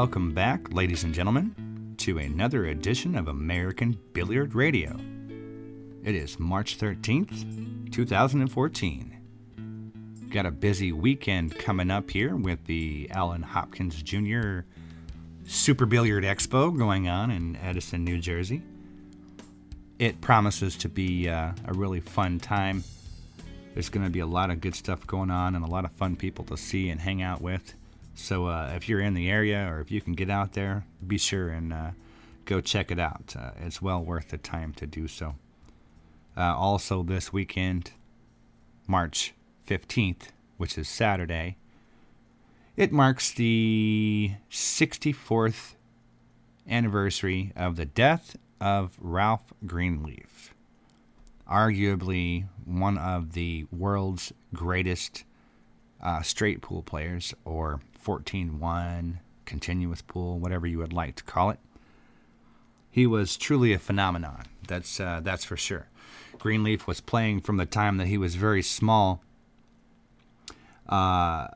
Welcome back, ladies and gentlemen, to another edition of American Billiard Radio. It is March 13th, 2014. Got a busy weekend coming up here with the Allen Hopkins Jr. Super Billiard Expo going on in Edison, New Jersey. It promises to be uh, a really fun time. There's going to be a lot of good stuff going on and a lot of fun people to see and hang out with. So uh, if you're in the area or if you can get out there, be sure and uh, go check it out. Uh, it's well worth the time to do so. Uh, also, this weekend, March 15th, which is Saturday, it marks the 64th anniversary of the death of Ralph Greenleaf, arguably one of the world's greatest uh, straight pool players, or 14 1, continuous pool, whatever you would like to call it. He was truly a phenomenon, that's, uh, that's for sure. Greenleaf was playing from the time that he was very small uh,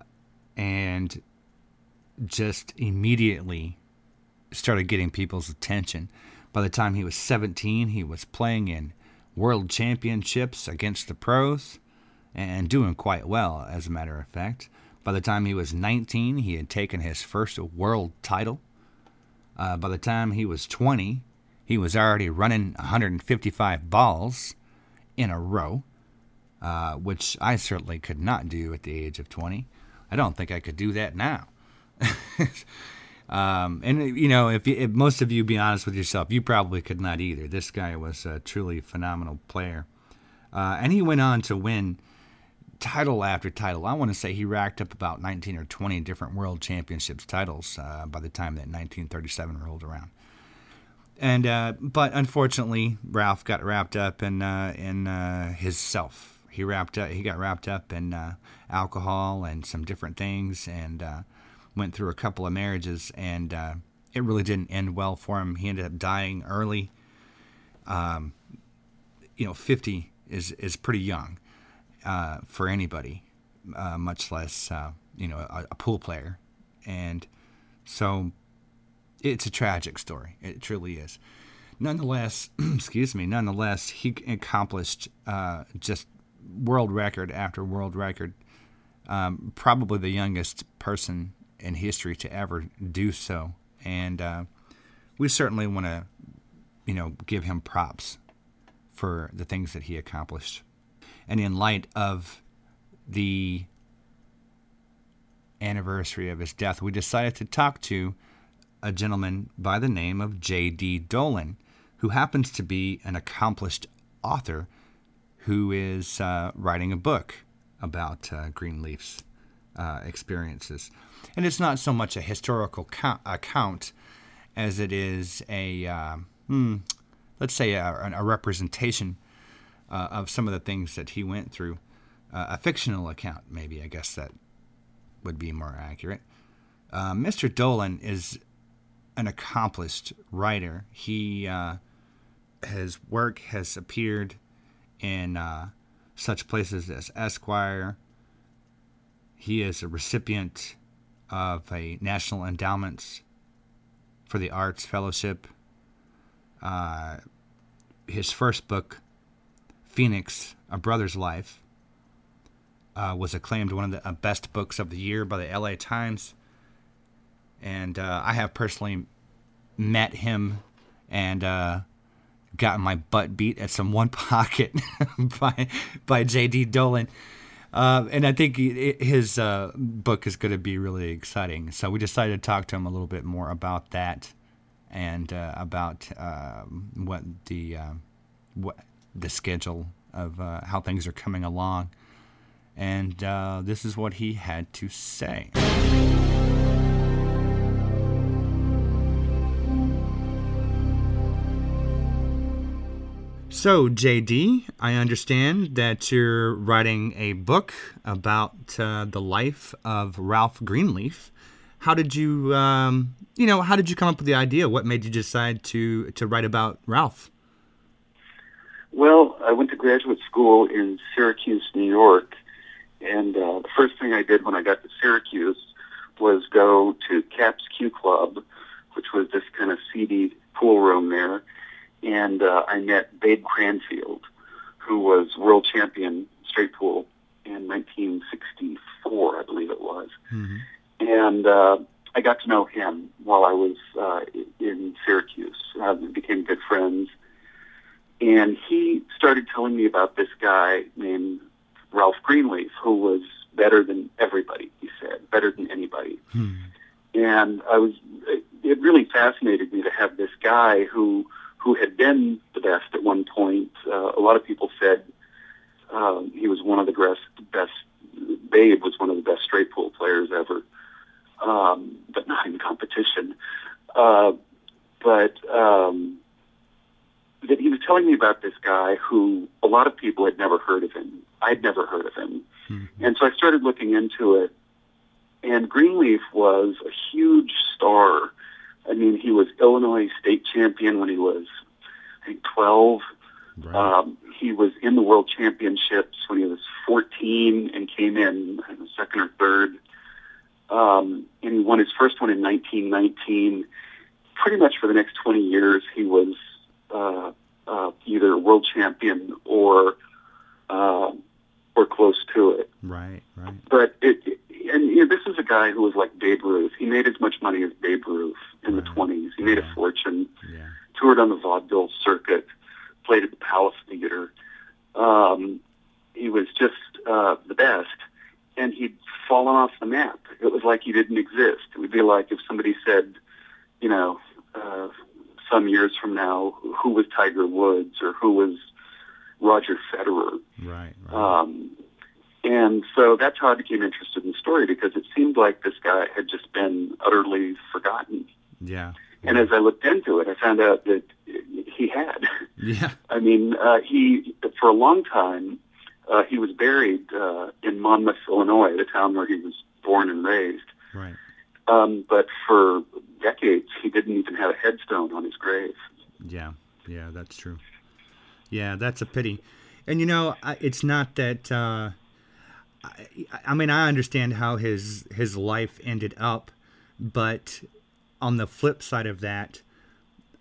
and just immediately started getting people's attention. By the time he was 17, he was playing in world championships against the pros and doing quite well, as a matter of fact. By the time he was 19, he had taken his first world title. Uh, by the time he was 20, he was already running 155 balls in a row, uh, which I certainly could not do at the age of 20. I don't think I could do that now. um, and you know, if, if, most of you be honest with yourself, you probably could not either. This guy was a truly phenomenal player, uh, and he went on to win title after title. I want to say he racked up about 19 or 20 different world championships titles uh, by the time that 1937 rolled around. And uh, but unfortunately, Ralph got wrapped up in uh, in uh, his self. He wrapped up. He got wrapped up in uh, alcohol and some different things, and uh, went through a couple of marriages, and it really didn't end well for him. He ended up dying early. Um, you know, 50 is is pretty young uh, for anybody, uh, much less uh, you know a, a, pool player, and so it's a tragic story. It truly is. Nonetheless, excuse me. Nonetheless, he accomplished uh, just world record after world record. Um, probably the youngest person in history to ever do so, and uh, we certainly want to, you know, give him props for the things that he accomplished and in light of the anniversary of his death, we decided to talk to a gentleman by the name of J.D. Dolan, who happens to be an accomplished author who is uh, writing a book about uh, Greenleaf's uh, experiences. And it's not so much a historical count, account as it is a, uh, hmm, let's say, a, a representation uh, of some of the things that he went through. Uh, a fictional account, maybe, I guess that would be more accurate. Uh, Mr. Dolan is an accomplished writer. He uh, his work has appeared in uh, such places as Esquire. He is a recipient of a National Endowments for the Arts Fellowship. Uh, his first book, Phoenix, A Brother's Life, uh, was acclaimed one of the uh, best books of the year by the LA Times. And uh, I have personally met him and uh, gotten my butt beat at some one pocket by by J.D. Dolan. Uh, and I think his uh, book is going to be really exciting. So we decided to talk to him a little bit more about that and about um, what the what the schedule of uh, how things are coming along. And uh, this is what he had to say. So, JD, I understand that you're writing a book about uh, the life of Ralph Greenleaf. How did you, um, you know, how did you come up with the idea? What made you decide to to write about Ralph? Well, I went to graduate school in Syracuse, New York, and uh, the first thing I did when I got to Syracuse was go to Caps Q Club, which was this kind of seedy pool room there, and uh, I met Babe Cranfield, who was world champion straight pool in 1964, I believe it was, Mm-hmm. and uh, I got to know him while I was uh, in Syracuse. Uh, we became good friends, and he started telling me about this guy named Ralph Greenleaf, who was better than everybody. He said better than anybody Hmm. and I was it really fascinated me to have this guy who who had been the best at one point. Uh, a lot of people said um, he was one of the best best. Babe was one of the best straight pool players ever, um, but not in competition. Uh, but um, that he was telling me about this guy who a lot of people had never heard of him. I'd never heard of him, Mhm. and so I started looking into it. And Greenleaf was a huge star. I mean, he was Illinois state champion when he was, I think, 12. Right. Um, he was in the world championships when he was 14 and came in know, second or third. Um, and he won his first one in 1919. Pretty much for the next 20 years, he was uh, uh, either world champion or uh, or close to it right. Right. but it, and you know, this is a guy who was like Babe Ruth. He made as much money as Babe Ruth in the twenties. He made a fortune, Yeah. toured on the vaudeville circuit, played at the Palace Theater. Um, he was just uh, the best, and he'd fallen off the map. It was like he didn't exist. It would be like if somebody said, you know, uh, some years from now, who was Tiger Woods or who was Roger Federer. Right. Right. Um, and so that's how I became interested in the story because it seemed like this guy had just been utterly forgotten. yeah. And as I looked into it, I found out that he had. Yeah. I mean, uh, he for a long time uh, he was buried uh, in Monmouth, Illinois, the town where he was born and raised. Right. Um, but for decades, he didn't even have a headstone on his grave. Yeah, yeah, that's true. Yeah, that's a pity. And you know, it's not that. Uh, I, I mean, I understand how his his life ended up, but on the flip side of that,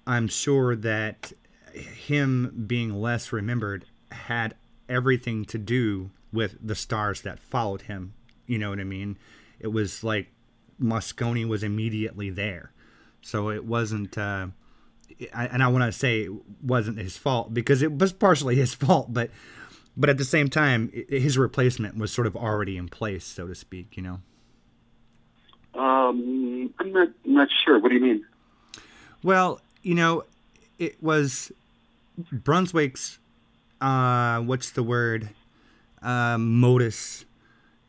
I'm sure that him being less remembered had everything to do with the stars that followed him. You know what I mean? It was like Mosconi was immediately there, so it wasn't. Uh, I, and I want to say it wasn't his fault because it was partially his fault, but but at the same time, his replacement was sort of already in place, so to speak. You know. Um, I'm not not sure. What do you mean? Well, you know, it was Brunswick's. Uh, what's the word? Um, modus.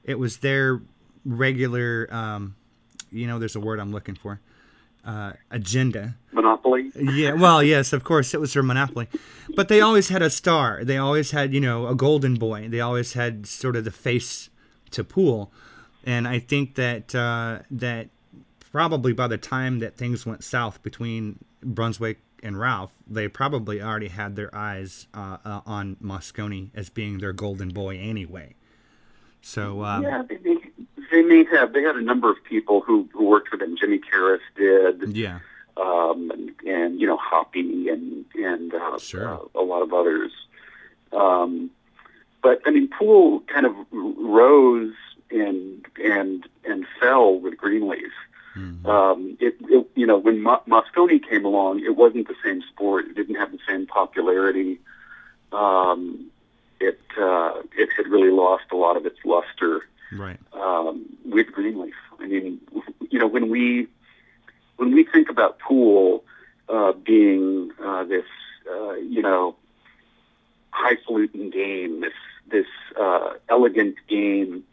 It was their regular. Um, you know, there's a word I'm looking for. Uh, agenda. Monopoly? Yeah, well, yes, of course, it was their monopoly. But they always had a star. They always had, you know, a golden boy. They always had sort of the face to pool. And I think that uh, that probably by the time that things went south between Brunswick and Ralph, they probably already had their eyes uh, uh, on Mosconi as being their golden boy anyway. So um, yeah, they, may have. They had a number of people who, who worked with them. Jimmy Caras did, yeah, um, and, and you know Hoppe and and uh, Sure. uh, a lot of others. Um, but I mean, pool kind of rose and and and fell with Greenleaf. Mhm. Um, it, it you know when Mo- Mosconi came along, it wasn't the same sport. It didn't have the same popularity. Um, it uh, it had really lost a lot of its luster right, um, with Greenleaf. I mean, you know, when we when we think about pool uh, being uh, this, uh, you know, highfalutin game, this this uh, elegant game,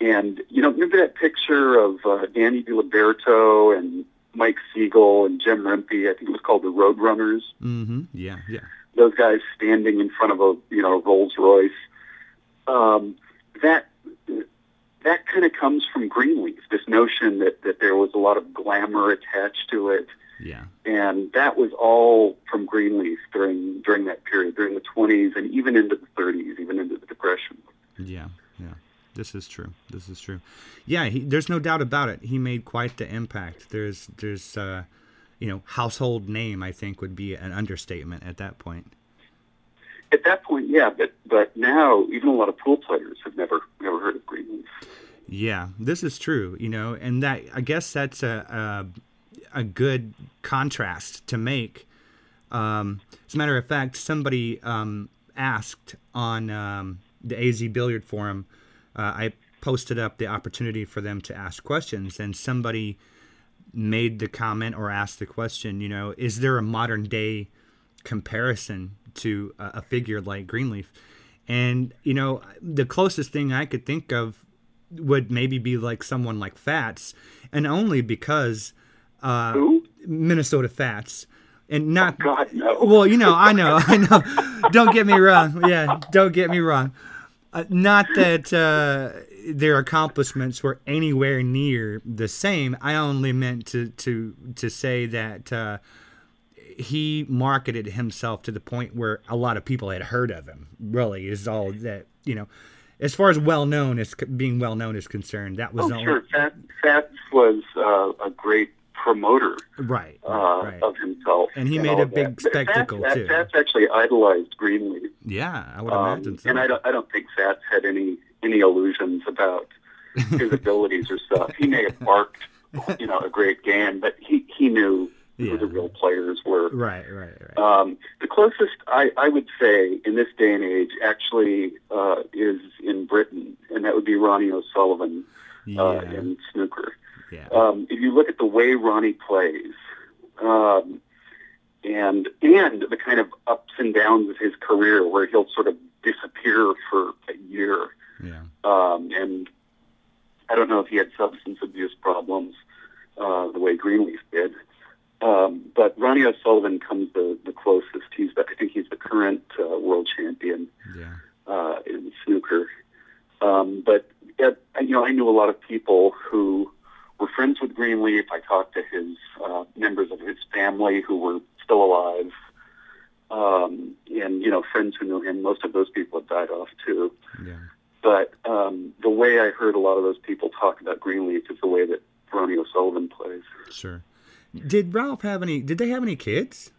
and you know, remember that picture of uh, Danny DiLiberto and Mike Siegel and Jim Rempe? I think it was called the Roadrunners Mm hmm yeah, yeah, those guys standing in front of a you know Rolls Royce. Um, that that kind of comes from Greenleaf. This notion that that there was a lot of glamour attached to it, yeah, and that was all from Greenleaf during during that period, during the 20s and even into the 30s, even into the Depression. yeah, yeah. This is true. This is true. Yeah, he, there's no doubt about it. He made quite the impact. There's, there's, uh, you know, household name. I think would be an understatement at that point. At that point, yeah, but but now even a lot of pool players have never never heard of Greenleaf. Yeah, this is true. You know, and that I guess that's a a, a good contrast to make. Um, as a matter of fact, somebody um, asked on um, the AZ Billiard Forum. Uh, I posted up the opportunity for them to ask questions, and somebody made the comment or asked the question. You know, is there a modern day comparison to a, a figure like Greenleaf? And you know, the closest thing I could think of would maybe be like someone like Fats, and only because uh, Minnesota Fats. And not oh God, no. well you know i know i know. Don't get me wrong. Yeah don't get me wrong. Uh, not that uh, their accomplishments were anywhere near the same. I only meant to to to say that uh, he marketed himself to the point where a lot of people had heard of him really is all that you know as far as well known as being well known is concerned that was oh, sure Fats was uh, a great promoter right, uh, right. of himself. And he made a big that. spectacle too. Fats actually idolized Greenleaf. Yeah, I would um, imagine so. And I don't, I don't think Fats had any any illusions about his abilities or stuff. He may have barked, you know, a great game, but he he knew yeah. who the real players were. Right, right, right. Um, the closest I, I would say in this day and age actually uh, is in Britain, and that would be Ronnie O'Sullivan uh, in snooker. Yeah. Um, if you look at the way Ronnie plays, um, and and the kind of ups and downs of his career, where he'll sort of disappear for a year, yeah. um, and I don't know if he had substance abuse problems uh, the way Greenleaf did, um, but Ronnie O'Sullivan comes the, the closest. He's the, I think he's the current uh, world champion yeah. uh, in snooker. Um, but you know, I knew a lot of people who were friends with Greenleaf. I talked to his uh, members of his family who were still alive, um, and you know, friends who knew him. Most of those people have died off too. Yeah. But um, the way I heard a lot of those people talk about Greenleaf is the way that Ronnie O'Sullivan plays. Sure. Did Ralph have any? Did they have any kids?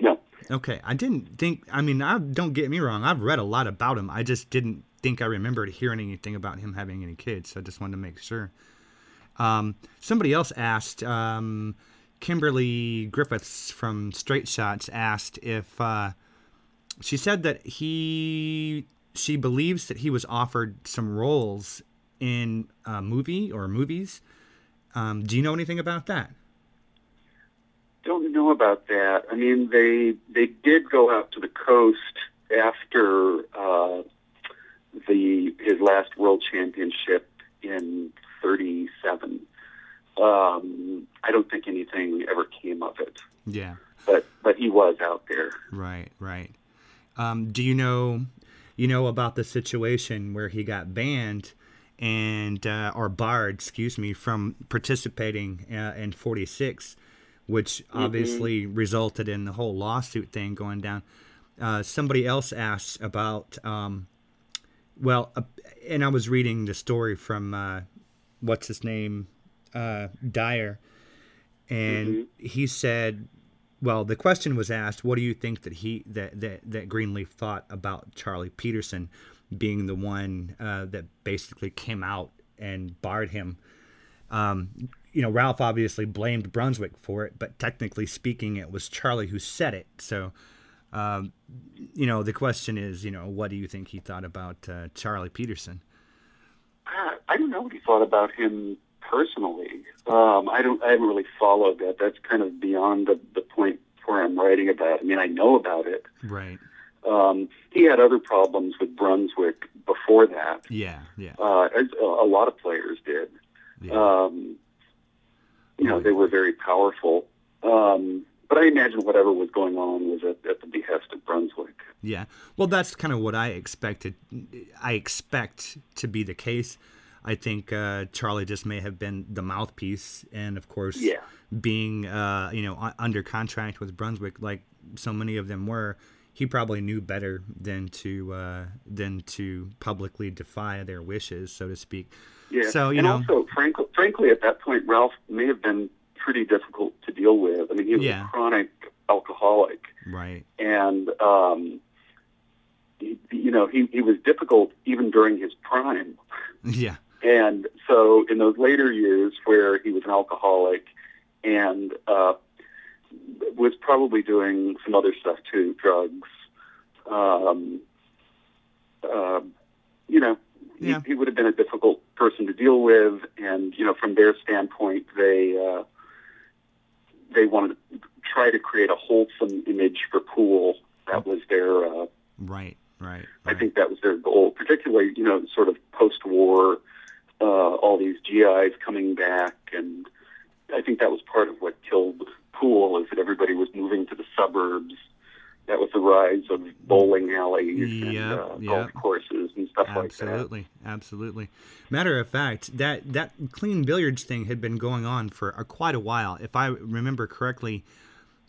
No. Okay, I didn't think. I mean, I don't get me wrong. I've read a lot about him. I just didn't think I remembered hearing anything about him having any kids. So I just wanted to make sure. Um, somebody else asked, um, Kimberly Griffiths from Straight Shots asked if uh, she said that he she believes that he was offered some roles in a movie or movies. Um, do you know anything about that? Don't know about that. I mean, they they did go out to the coast after uh, the his last world championship in 37. Um, I don't think anything ever came of it. Yeah. But but he was out there. Right, right. Um, do you know you know about the situation where he got banned and uh, or barred, excuse me, from participating uh, in 46, which mm-hmm. obviously mm-hmm. resulted in the whole lawsuit thing going down. Uh, somebody else asked about, um, well, uh, and I was reading the story from uh, what's his name, uh, Dyer, and mm-hmm. he said, well, the question was asked, what do you think that he that that, that Greenleaf thought about Charlie Peterson being the one uh, that basically came out and barred him? Um, you know, Ralph obviously blamed Brunswick for it, but technically speaking, it was Charlie who said it. So, um, you know, the question is, you know, what do you think he thought about uh, Charlie Peterson? I don't know what he thought about him personally. Um, I don't. I haven't really followed that. That's kind of beyond the, the point where I'm writing about. I mean, I know about it. Right. Um, he had other problems with Brunswick before that. Yeah, yeah. Uh, a, a lot of players did. Yeah. Um, you know, they were very powerful. Um, but I imagine whatever was going on was at, at the behest of Brunswick. Yeah. Well, that's kind of what I expected. I expect to be the case. I think uh, Charlie just may have been the mouthpiece, and of course, yeah. being uh, you know under contract with Brunswick, like so many of them were, he probably knew better than to uh, than to publicly defy their wishes, so to speak. Yeah. So you and know, also, frankly, frankly, at that point, Ralph may have been pretty difficult to deal with. I mean, he was Yeah. a chronic alcoholic, right? and um, he, you know, he he was difficult even during his prime. Yeah, And so, in those later years where he was an alcoholic and uh, was probably doing some other stuff too, drugs, um, uh, you know, Yeah. he, he would have been a difficult person to deal with. And you know, from their standpoint, they uh, they wanted to try to create a wholesome image for pool. That was their uh, right, right. I think that was their goal, particularly, you know, sort of post-war, uh, all these GIs coming back, and I think that was part of what killed pool is that everybody was moving to the suburbs. That was the rise of bowling alleys and Yep, uh, yep. golf courses and stuff like that. Absolutely, absolutely. Matter of fact, that that clean billiards thing had been going on for a, quite a while, if I remember correctly.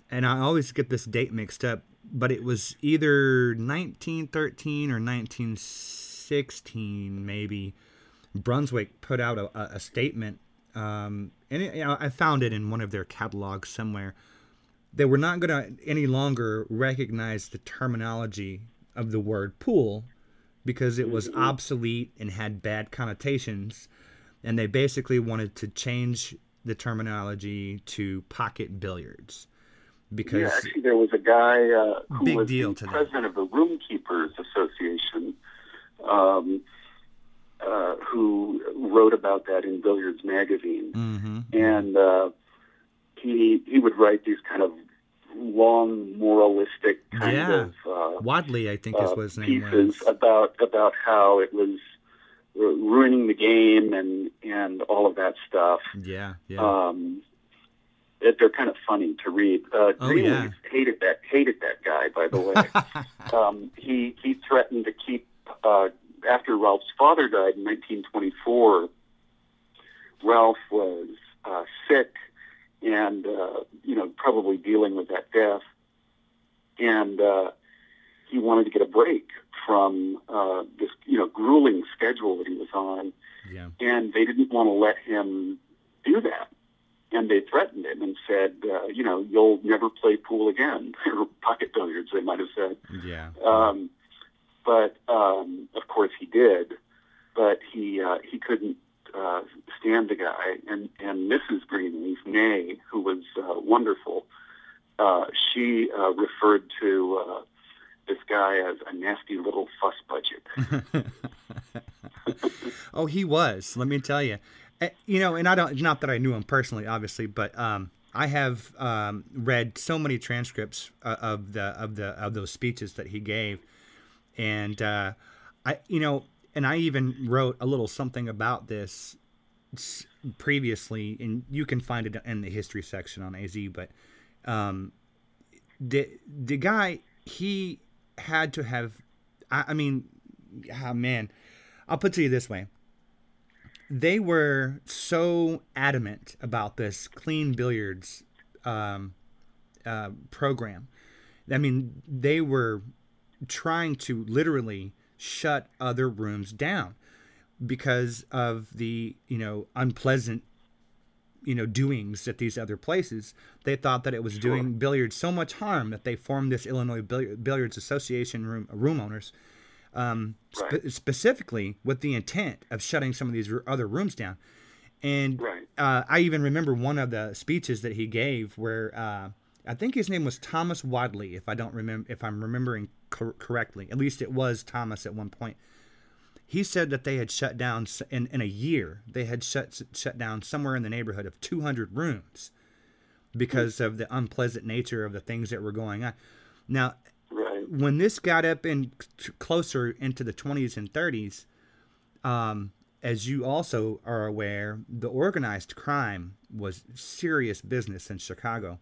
And I always get this date mixed up, but it was either 1913 or 1916, maybe. Brunswick put out a, a a statement, um, and it, you know, I found it in one of their catalogs somewhere. They were not going to any longer recognize the terminology of the word pool because it was obsolete and had bad connotations, and they basically wanted to change the terminology to pocket billiards because Yeah, actually, there was a guy uh, who Big was deal the president of the Roomkeepers Association, um, uh, who wrote about that in Billiards Magazine. Mhm. and uh, he he would write these kind of long moralistic kind Yeah. of uh, Wadley, I think is uh, what his name pieces was. about about how it was ruining the game and and all of that stuff. Yeah, yeah. Um, it, they're kind of funny to read. Uh, Oh, Greenleaf yeah. hated that hated that guy, by the way. um, he he threatened to keep uh, after Ralph's father died in 1924. Ralph was uh, sick and uh, you know probably dealing with that death, and uh, he wanted to get a break from uh, this you know grueling schedule that he was on, yeah. and they didn't want to let him do that. And they threatened him and said, uh, you know, you'll never play pool again, or pocket billiards, they might have said. Yeah. Um, but um, of course he did. But he uh, he couldn't uh, stand the guy. And and Mrs. Greenleaf, Nay, who was uh, wonderful, uh, she uh, referred to uh, this guy as a nasty little fuss budget. oh, he was. Let me tell you. Uh, You know, and I don't. Not that I knew him personally, obviously, but um, I have um, read so many transcripts uh, of the of the of those speeches that he gave, and uh, I, you know, and I even wrote a little something about this previously, and you can find it in the history section on AZ. But um, the the guy he had to have. I, I mean, ah, man, I'll put to you this way. They were so adamant about this clean billiards um, uh, program. I mean, they were trying to literally shut other rooms down because of the you know unpleasant you know doings at these other places. They thought that it was doing billiards so much harm that they formed this illinois billiards association room room owners um, spe- specifically with the intent of shutting some of these r- other rooms down. And Right. uh, I even remember one of the speeches that he gave where uh, I think his name was Thomas Wadley, if I don't remember, if I'm remembering cor- correctly. At least it was Thomas at one point. He said that they had shut down in, in a year. They had shut shut down somewhere in the neighborhood of 200 rooms because of the unpleasant nature of the things that were going on. Now, Right. when this got up in closer into the 20s and 30s, um, as you also are aware, the organized crime was serious business in Chicago.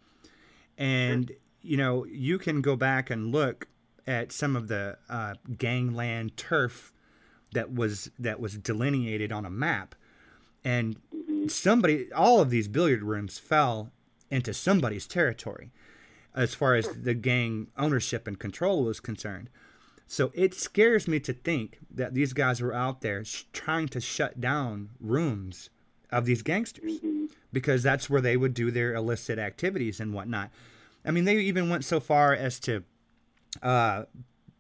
And, you know, you can go back and look at some of the uh, gangland turf that was that was delineated on a map. And somebody all of these billiard rooms fell into somebody's territory as far as the gang ownership and control was concerned. So it scares me to think that these guys were out there sh- trying to shut down rooms of these gangsters Mm-hmm. because that's where they would do their illicit activities and whatnot. I mean, they even went so far as to uh,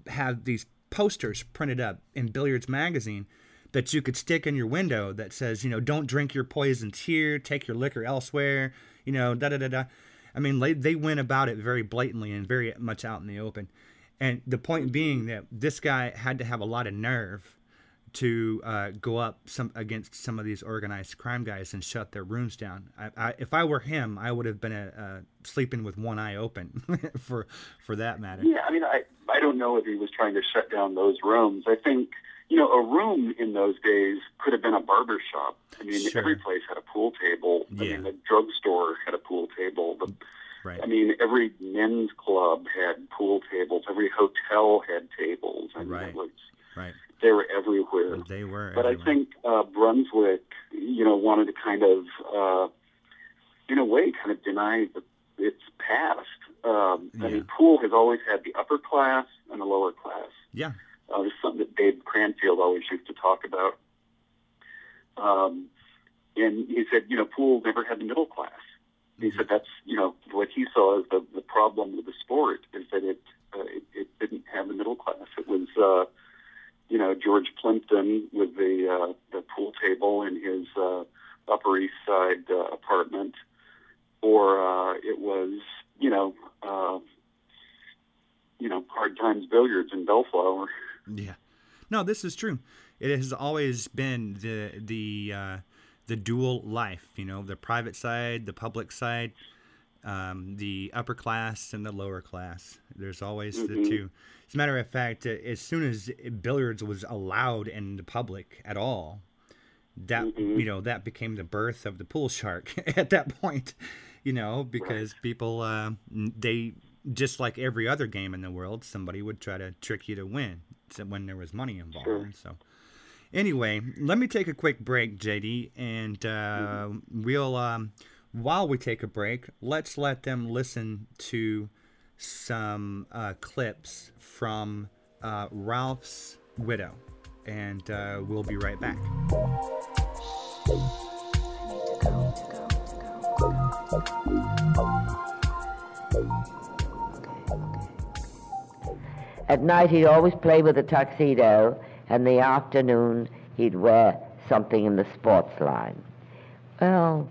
have these posters printed up in Billiards Magazine that you could stick in your window that says, you know, don't drink your poisons here, take your liquor elsewhere, you know, da da da da. I mean, they, they went about it very blatantly and very much out in the open. And the point being that this guy had to have a lot of nerve to uh, go up some against some of these organized crime guys and shut their rooms down. I, I, if I were him, I would have been uh, uh, sleeping with one eye open, for for that matter. Yeah, I mean, I I don't know if he was trying to shut down those rooms. I think you know a room in those days could have been a barber shop. I mean, Sure. every place had a pool table. I Yeah. mean, the drugstore had a pool table. The, Right. I mean, every men's club had pool tables. Every hotel had tables. I mean, Right. it was, Right. they were everywhere. They were. But I think uh, Brunswick, you know, wanted to kind of, uh, in a way, kind of deny the, its past. Um, I mean, pool has always had the upper class and the lower class. Yeah. Uh, is something that Babe Cranfield always used to talk about. Um, and he said, you know, pool never had the middle class. He said that's, you know, what he saw as the, the problem with the sport is that it, uh, it, it didn't have the middle class. It was, uh, you know, George Plimpton with the, uh, the pool table in his uh, Upper East Side uh, apartment, or uh, it was, you know, uh, you know, Hard Times Billiards in Bellflower. Yeah. No, this is true. It has always been the the uh, the dual life. You know, the private side, the public side, um, the upper class and the lower class. There's always the Mhm. two. As a matter of fact, as soon as billiards was allowed in the public at all, that Mhm. you know that became the birth of the pool shark at that point. You know, because people uh, they just like every other game in the world, somebody would try to trick you to win when there was money involved. Sure. So, anyway, let me take a quick break, JD, and uh, we'll um, while we take a break, let's let them listen to some uh, clips from uh, Ralph's widow, and uh, we'll be right back. At night, he'd always play with a tuxedo, and the afternoon, he'd wear something in the sports line. Well,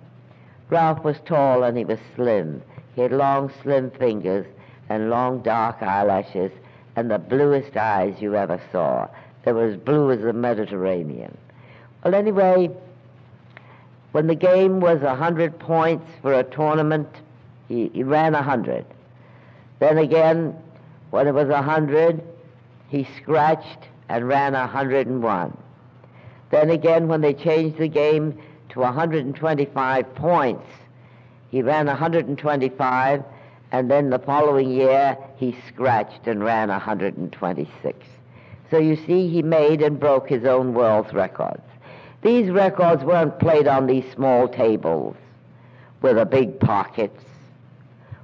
Ralph was tall and he was slim. He had long, slim fingers and long, dark eyelashes and the bluest eyes you ever saw. They were as blue as the Mediterranean. Well, anyway, when the game was a hundred points for a tournament, he, he ran a hundred. Then again, when it was a hundred, he scratched and ran a hundred and one. Then again, when they changed the game to 125 points, he ran 125, and then the following year he scratched and ran 126. So you see, he made and broke his own world's records. These records weren't played on these small tables with the big pockets,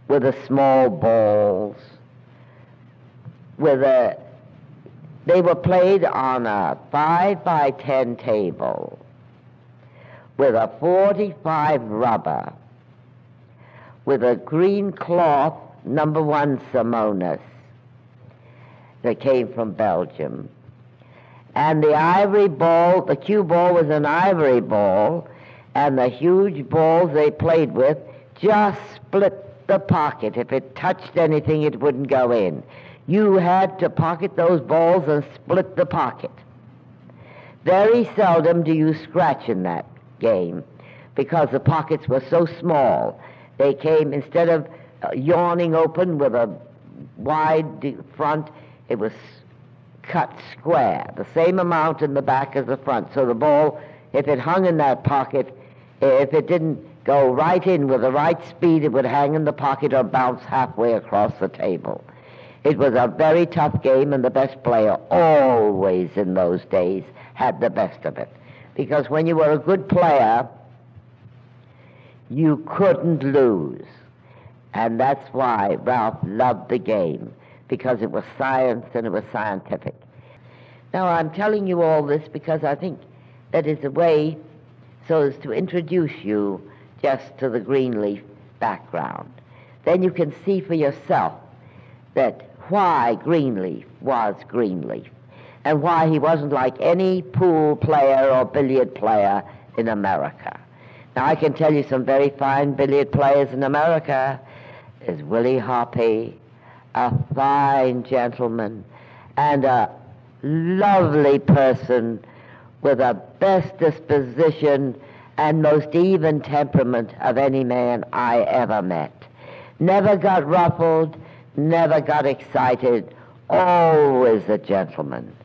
with the small balls, with a they were played on a 5 by 10 table with a 45 rubber with a green cloth number one Simonis that came from Belgium. And the ivory ball, the cue ball was an ivory ball, and the huge balls they played with just split the pocket. If it touched anything, it wouldn't go in. You had to pocket those balls and split the pocket. Very seldom do you scratch in that game because the pockets were so small. They came, instead of uh, yawning open with a wide front, it was cut square, the same amount in the back as the front. So the ball, if it hung in that pocket, if it didn't go right in with the right speed, it would hang in the pocket or bounce halfway across the table. It was a very tough game, and the best player always in those days had the best of it. Because when you were a good player, you couldn't lose. And that's why Ralph loved the game, because it was science and it was scientific. Now, I'm telling you all this because I think that is a way so as to introduce you just to the Greenleaf background. Then you can see for yourself that why Greenleaf was Greenleaf and why he wasn't like any pool player or billiard player in America. Now, I can tell you some very fine billiard players in America. There's Willie Hoppe, a fine gentleman, and a lovely person with the best disposition and most even temperament of any man I ever met. Never got ruffled, never got excited, always a gentleman.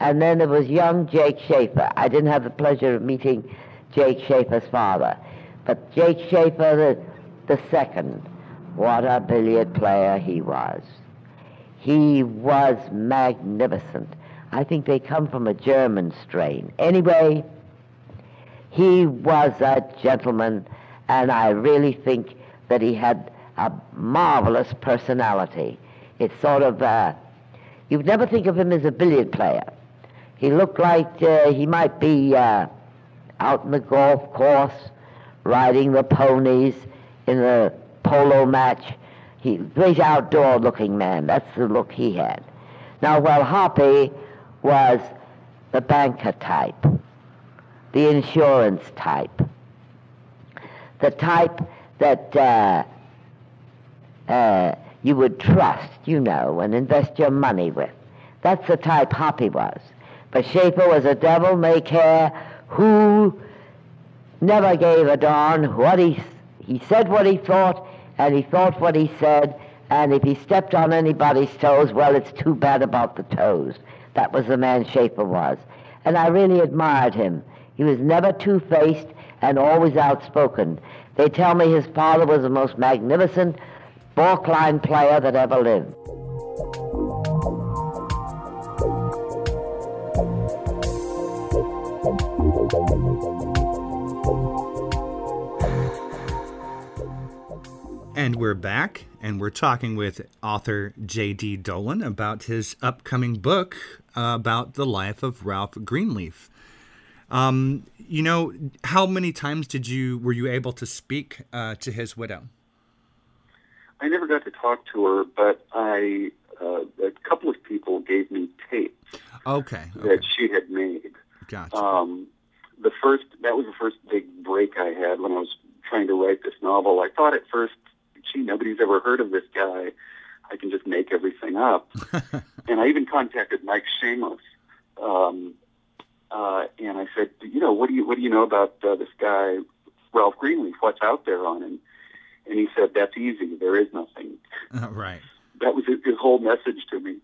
And then there was young Jake Schaefer. I didn't have the pleasure of meeting Jake Schaefer's father, but Jake Schaefer the, the second, what a billiard player he was. He was magnificent. I think they come from a German strain. Anyway, he was a gentleman, and I really think that he had a marvelous personality. It's sort of, uh, you'd never think of him as a billiard player. He looked like uh, he might be uh, out in the golf course, riding the ponies in a polo match. He great outdoor looking man. That's the look he had. Now, while Hoppe was the banker type, the insurance type, the type that uh, uh, you would trust, you know, and invest your money with. That's the type Hoppe was. But Schaefer was a devil may care who never gave a darn what he he said what he thought and he thought what he said and if he stepped on anybody's toes well it's too bad about the toes. That was the man Schaefer was. And I really admired him. He was never two-faced and always outspoken. They tell me his father was the most magnificent baulk player that ever lived And we're back, and we're talking with author J.D. Dolan about his upcoming book uh, about the life of Ralph Greenleaf. Um, you know, how many times did you were you able to speak uh, to his widow? I never got to talk to her, but I uh, a couple of people gave me tapes okay, okay. that she had made. Gotcha. Um, the first that was the first big break I had when I was trying to write this novel. I thought at first gee, nobody's ever heard of this guy. I can just make everything up. and I even contacted Mike Shamos, um, uh, and I said, you know, what do you what do you know about uh, this guy, Ralph Greenleaf? What's out there on him? And he said, that's easy. There is nothing. Uh, right. That was his, his whole message to me.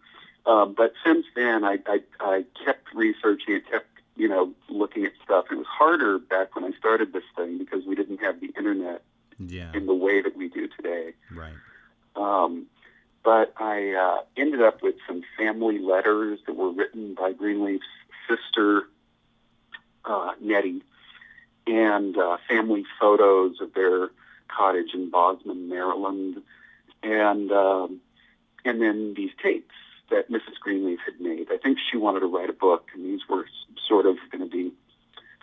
Um, but since then, I, I I kept researching and kept you know looking at stuff. It was harder back when I started this thing because we didn't have the yeah. in the way that we do today. Right. Um, but I uh, ended up with some family letters that were written by Greenleaf's sister, uh, Nettie, and uh, family photos of their cottage in Bosman, Maryland, and um, and then these tapes that Mrs. Greenleaf had made. I think she wanted to write a book, and these were sort of going to be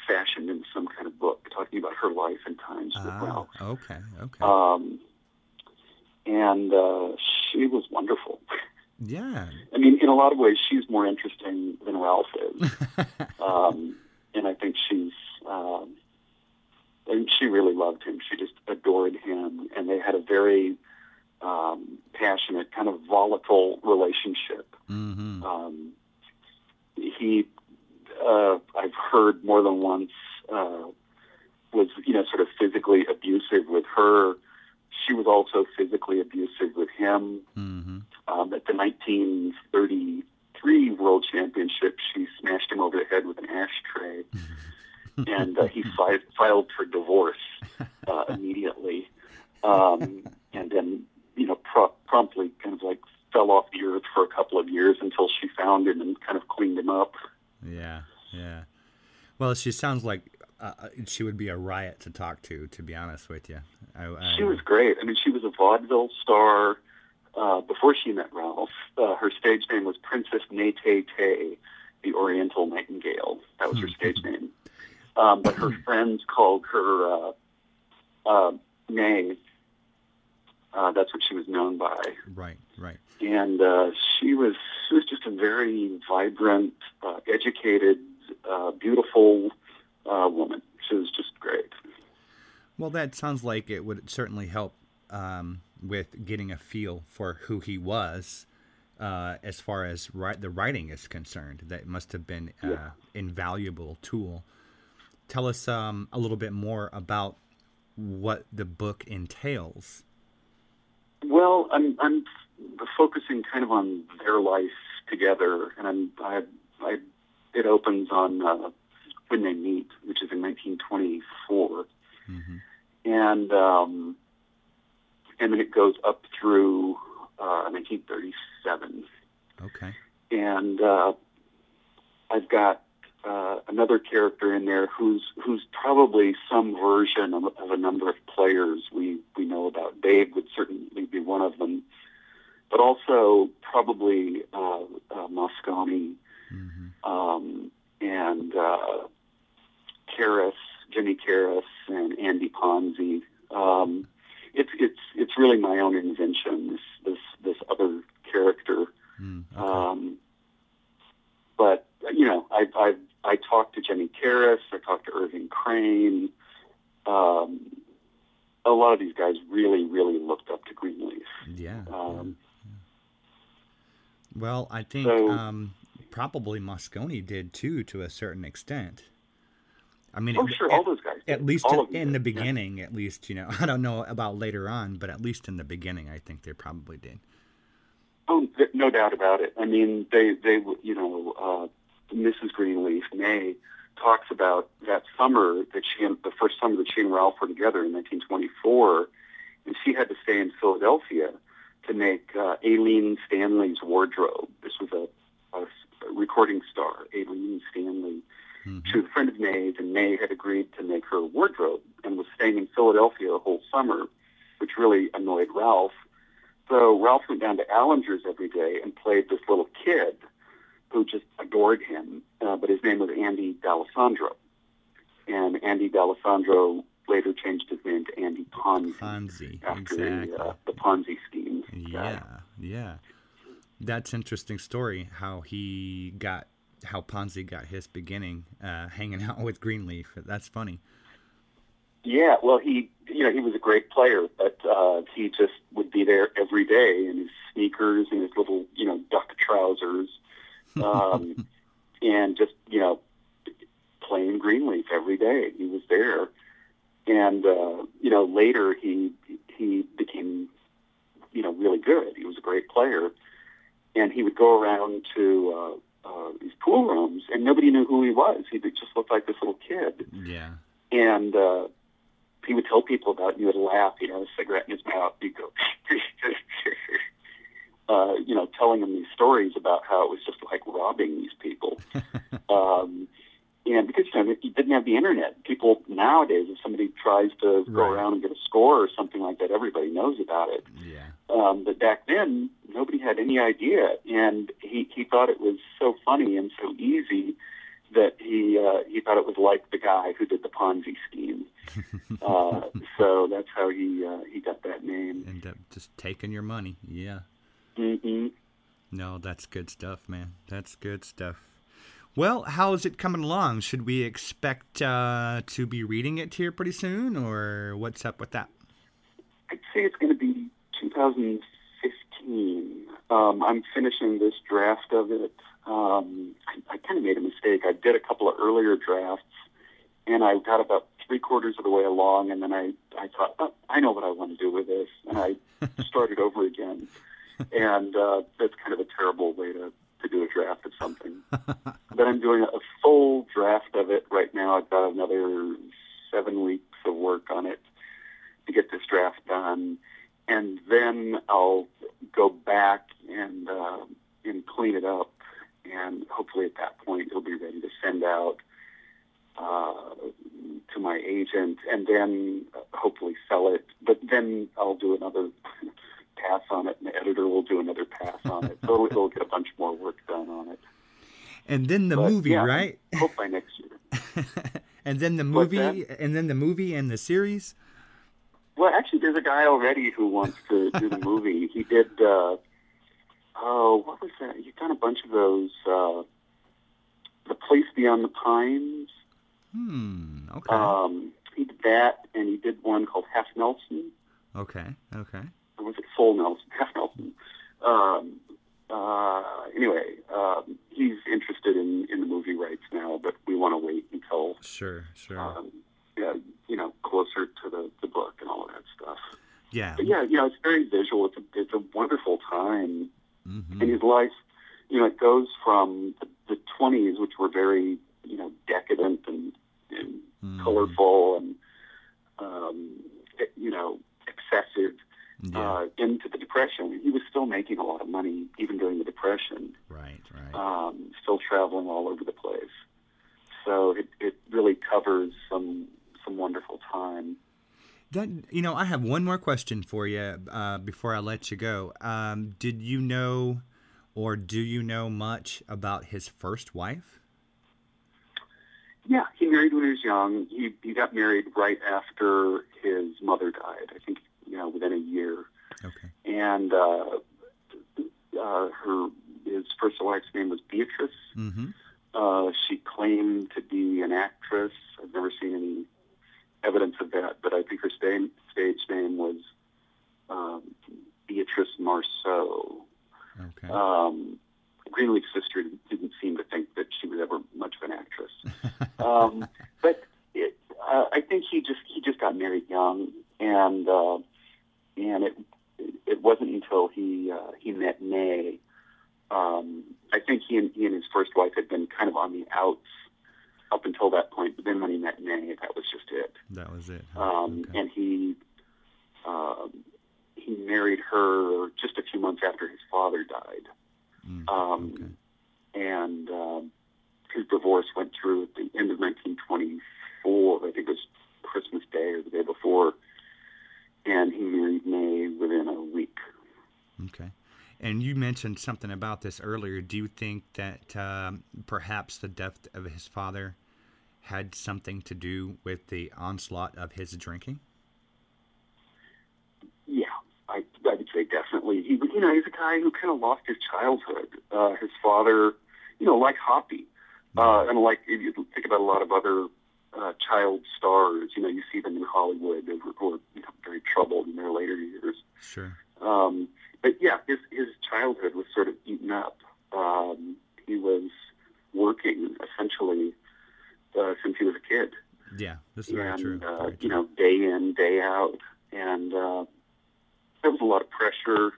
fashioned into some kind of book talking about her life and times with Ah, Ralph. okay, okay. Um, and uh, she was wonderful. yeah. I mean, in a lot of ways, she's more interesting than Ralph is. um, and I think she's, um, and she really loved him. She just adored him. And they had a very um, passionate, kind of volatile relationship. hmm Um, he, uh, I've heard more than once, uh, was, you know, sort of physically abusive with her. She was also physically abusive with him. hmm Um, at the 1933 World Championship, she smashed him over the head with an ashtray, and uh, he fi- filed for divorce uh, immediately, um, and then you know pro- promptly kind of like fell off the earth for a couple of years until she found him and kind of cleaned him up. Yeah, yeah. Well, she sounds like uh, she would be a riot to talk to. To be honest with you, I, I, She was great. I mean, she was a vaudeville star uh, before she met Ralph. Uh, her stage name was Princess Nai Tai, the Oriental Nightingale. That was her stage name. Um, but her friends called her uh, uh, Nay. Uh, that's what she was known by. right, right. and uh, she was she was just a very vibrant, uh, educated, uh, beautiful uh, woman. She was just great. Well, that sounds like it would certainly help um, with getting a feel for who he was, uh, as far as ri- the writing is concerned. That must have been an Yeah. invaluable tool. Tell us um, a little bit more about what the book entails. Well, I'm I'm f- focusing kind of on their life together, and I'm I, I it opens on uh, when they meet, which is in 1924, hmm and um, and then it goes up through uh, 1937. Okay. and uh, I've got uh, another character in there who's who's probably some version of, of a number of players we we know about. Babe would certainly be one of them, but also probably uh, uh, Mosconi hmm um, and uh, Caras, Jimmy Caras, and Andy Ponzi. Um, it's it's it's really my own invention. This this this other character. Mm, okay. Um, but you know, I I I talked to Jenny Caras, I talked to Irving Crane. Um, a lot of these guys really, really looked up to Greenleaf. yeah. yeah. Um, Well, I think So- um, probably Mosconi did too, to a certain extent. I mean, oh, at- sure, all those guys. at did. least in, in the did, yeah. beginning, at least you know. I don't know about later on, but at least in the beginning, I think they probably did. Oh, th- no doubt about it. I mean, they they you know, uh, Mrs. Greenleaf May talks about that summer that she and the first summer that she and Ralph were together in 1924, and she had to stay in Philadelphia to make uh, Aileen Stanley's wardrobe. This was a, a recording star, Aileen Stanley. Mhm. She was a friend of May's, and May had agreed to make her wardrobe and was staying in Philadelphia a whole summer, which really annoyed Ralph. So Ralph went down to Allinger's every day and played this little kid who just adored him, uh, but his name was Andy D'Alessandro. And Andy D'Alessandro later changed his name to Andy Ponzi Ponzi, after exactly. the, uh, the Ponzi scheme. Yeah, yeah. That's interesting story. How he got, how Ponzi got his beginning, uh, hanging out with Greenleaf. That's funny. Yeah, well, he you know he was a great player, but uh, he just would be there every day in his sneakers and his little you know duck trousers, um, and just you know playing Greenleaf every day. He was there, and uh, you know later he he became you know really good. He was a great player, and he would go around to uh, uh, these pool rooms, and nobody knew who he was. He just looked like this little kid Yeah. and uh, he would tell people about it. And he would laugh. He'd have a cigarette in his mouth. He'd go, uh, you know, telling them these stories about how it was just like robbing these people. um, and because you know, he didn't have the internet, people nowadays, if somebody tries to go around and get a score or something like that, everybody knows about it. Yeah. Um, but back then, nobody had any idea, and he he thought it was so funny and so easy that he uh, he thought it was like the guy who did the Ponzi scheme. Uh, so that's how he uh, he got that name. End up just taking your money. Yeah. hmm No, that's good stuff, man. That's good stuff. Well, how's it coming along? Should we expect uh, to be reading it here pretty soon, or what's up with that? I'd say it's going to be 2015. Um, I'm finishing this draft of it. Um, I, I kind of made a mistake. I did a couple of earlier drafts, and I got about three quarters of the way along, and then I, I thought, oh, I know what I want to do with this, and I started over again. And uh, that's kind of a terrible way to, to do a draft of something. but I'm doing a full draft of it right now. I've got another seven weeks of work on it to get this draft done, and then I'll go back and uh, and clean it up, and hopefully at that point it'll be ready to send out uh, to my agent, and then uh, hopefully sell it. But then I'll do another pass on it, and the editor will do another pass on it. So it'll get a bunch more work done on it. And then the But, movie, yeah, right? Hope by next year. and then the movie, and then the movie and the series. Well, actually, there's a guy already who wants to do the movie. He did. Uh, oh, what was that? He's done a bunch of those. Uh, the Place Beyond the Pines. Hmm. Okay. Um, he did that, and he did one called Half Nelson. okay. Okay. Was it Full Nelson? Half Nelson. Um, uh, anyway, um, he's interested in, in the movie rights now, but we want to wait until Sure. Sure. um, yeah, you know closer to the, the book and all of that stuff. yeah. But yeah, you know, it's very visual. It's a, it's a wonderful time hmm in his life. You know, it goes from the, 20s, which were very, you know, decadent and, and Mhm. colorful and, um, you know, excessive, Yeah. uh, into the Depression. He was still making a lot of money even during the Depression, right. Right. um, still traveling all over the place. So it, it really covers some some wonderful time. That you know, I have one more question for you uh, before I let you go. Um, did you know, or do you know much about his first wife? Yeah, he married when he was young. He he got married right after his mother died. I think you know within a year. Okay. And uh, uh, her his first wife's name was Beatrice. Mm-hmm. Uh, she claimed to be an actress. I've never seen any evidence of that, but I think her stage stage name was um, Beatrice Marceau. Okay. Um, Greenleaf's sister didn't seem to think that she was ever much of an actress. um, but it, uh, I think he just he just got married young, and uh, and it it wasn't until he uh, he met May. Um, I think he and he and his first wife had been kind of on the outs up until that point. But then when he met May, that was just it. that was it. huh? Um, okay. And he um, he married her just a few months after his father died Mm, um, okay. and um, his divorce went through at the end of 1924. I think it was Christmas Day or the day before, and he married May within a week. Okay. And you mentioned something about this earlier. Do you think that um, perhaps the death of his father had something to do with the onslaught of his drinking? Yeah, I, I would say definitely. He, you know, he's a guy who kind of lost his childhood. Uh, his father, you know, like Hoppe, uh, and like if you think about a lot of other uh, child stars, you know, you see them in Hollywood who were, were you know, very troubled in their later years. Sure. Um, but yeah, his his childhood was sort of eaten up. Um, he was working essentially uh, since he was a kid, Yeah, this is very and true. uh, Very you true. know, day in, day out, and uh, there was a lot of pressure,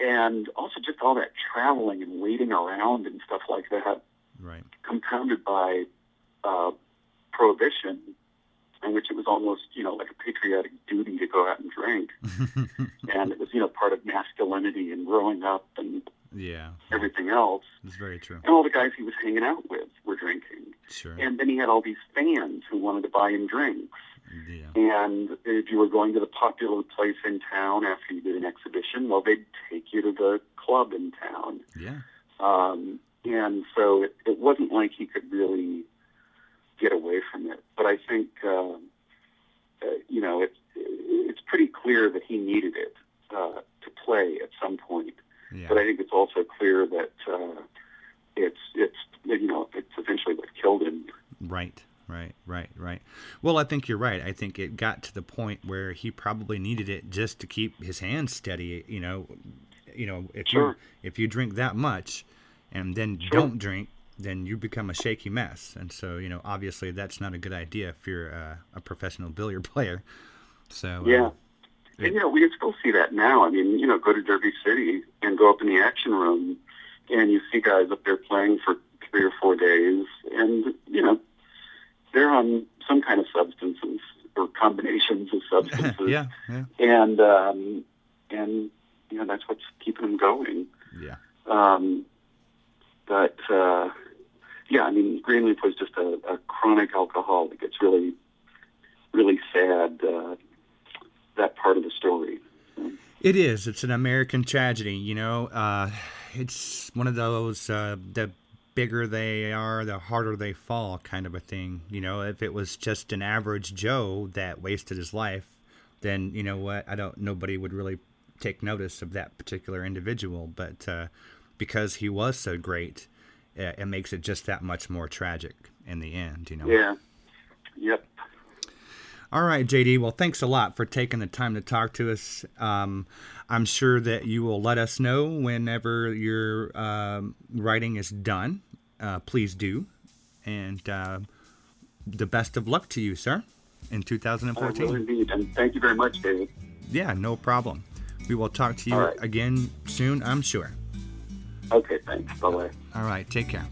and also just all that traveling and waiting around and stuff like that, right. compounded by uh, prohibition, in which it was almost you know like a patriotic duty to go out and drink, and it was you know part of masculinity and growing up and yeah, everything else. it's very true. And all the guys he was hanging out with were drinking. Sure. And then he had all these fans who wanted to buy him drinks. Yeah. And if you were going to the popular place in town after you did an exhibition, well, they'd take you to the club in town. Yeah. Um, and so it, it wasn't like he could really get away from it. But I think, uh, uh, you know, it, it's pretty clear that he needed it uh, to play at some point. Yeah. But I think it's also clear that uh, it's it's you know it's eventually what killed him. Right, right, right, right. Well, I think you're right. I think it got to the point where he probably needed it just to keep his hands steady. You know, you know, if Sure. you if you drink that much, and then Sure. don't drink, then you become a shaky mess. And so, you know, obviously that's not a good idea if you're a, a professional billiard player. So uh, Yeah. And you know, we can still see that now. I mean, you know, go to Derby City and go up in the action room, and you see guys up there playing for three or four days, and you know, they're on some kind of substances or combinations of substances, yeah, yeah, and um, and you know that's what's keeping them going. yeah. Um, but uh, yeah, I mean, Greenleaf was just a, a chronic alcoholic. It's really, really sad uh, that part of the story. It is. It's an American tragedy. You know, uh, it's one of those uh, the bigger they are, the harder they fall, kind of a thing. You know, if it was just an average Joe that wasted his life, then you know what? I don't. Nobody would really take notice of that particular individual. But uh, because he was so great, it makes it just that much more tragic in the end. You know. Yeah. Yep. All right, JD. Well, thanks a lot for taking the time to talk to us. Um, I'm sure that you will let us know whenever your um, writing is done. Uh, please do. And uh, the best of luck to you, sir, in 2014. I will indeed. And thank you very much, David. Yeah, no problem. We will talk to you right. again soon, I'm sure. Okay, thanks. Bye bye. All right, take care.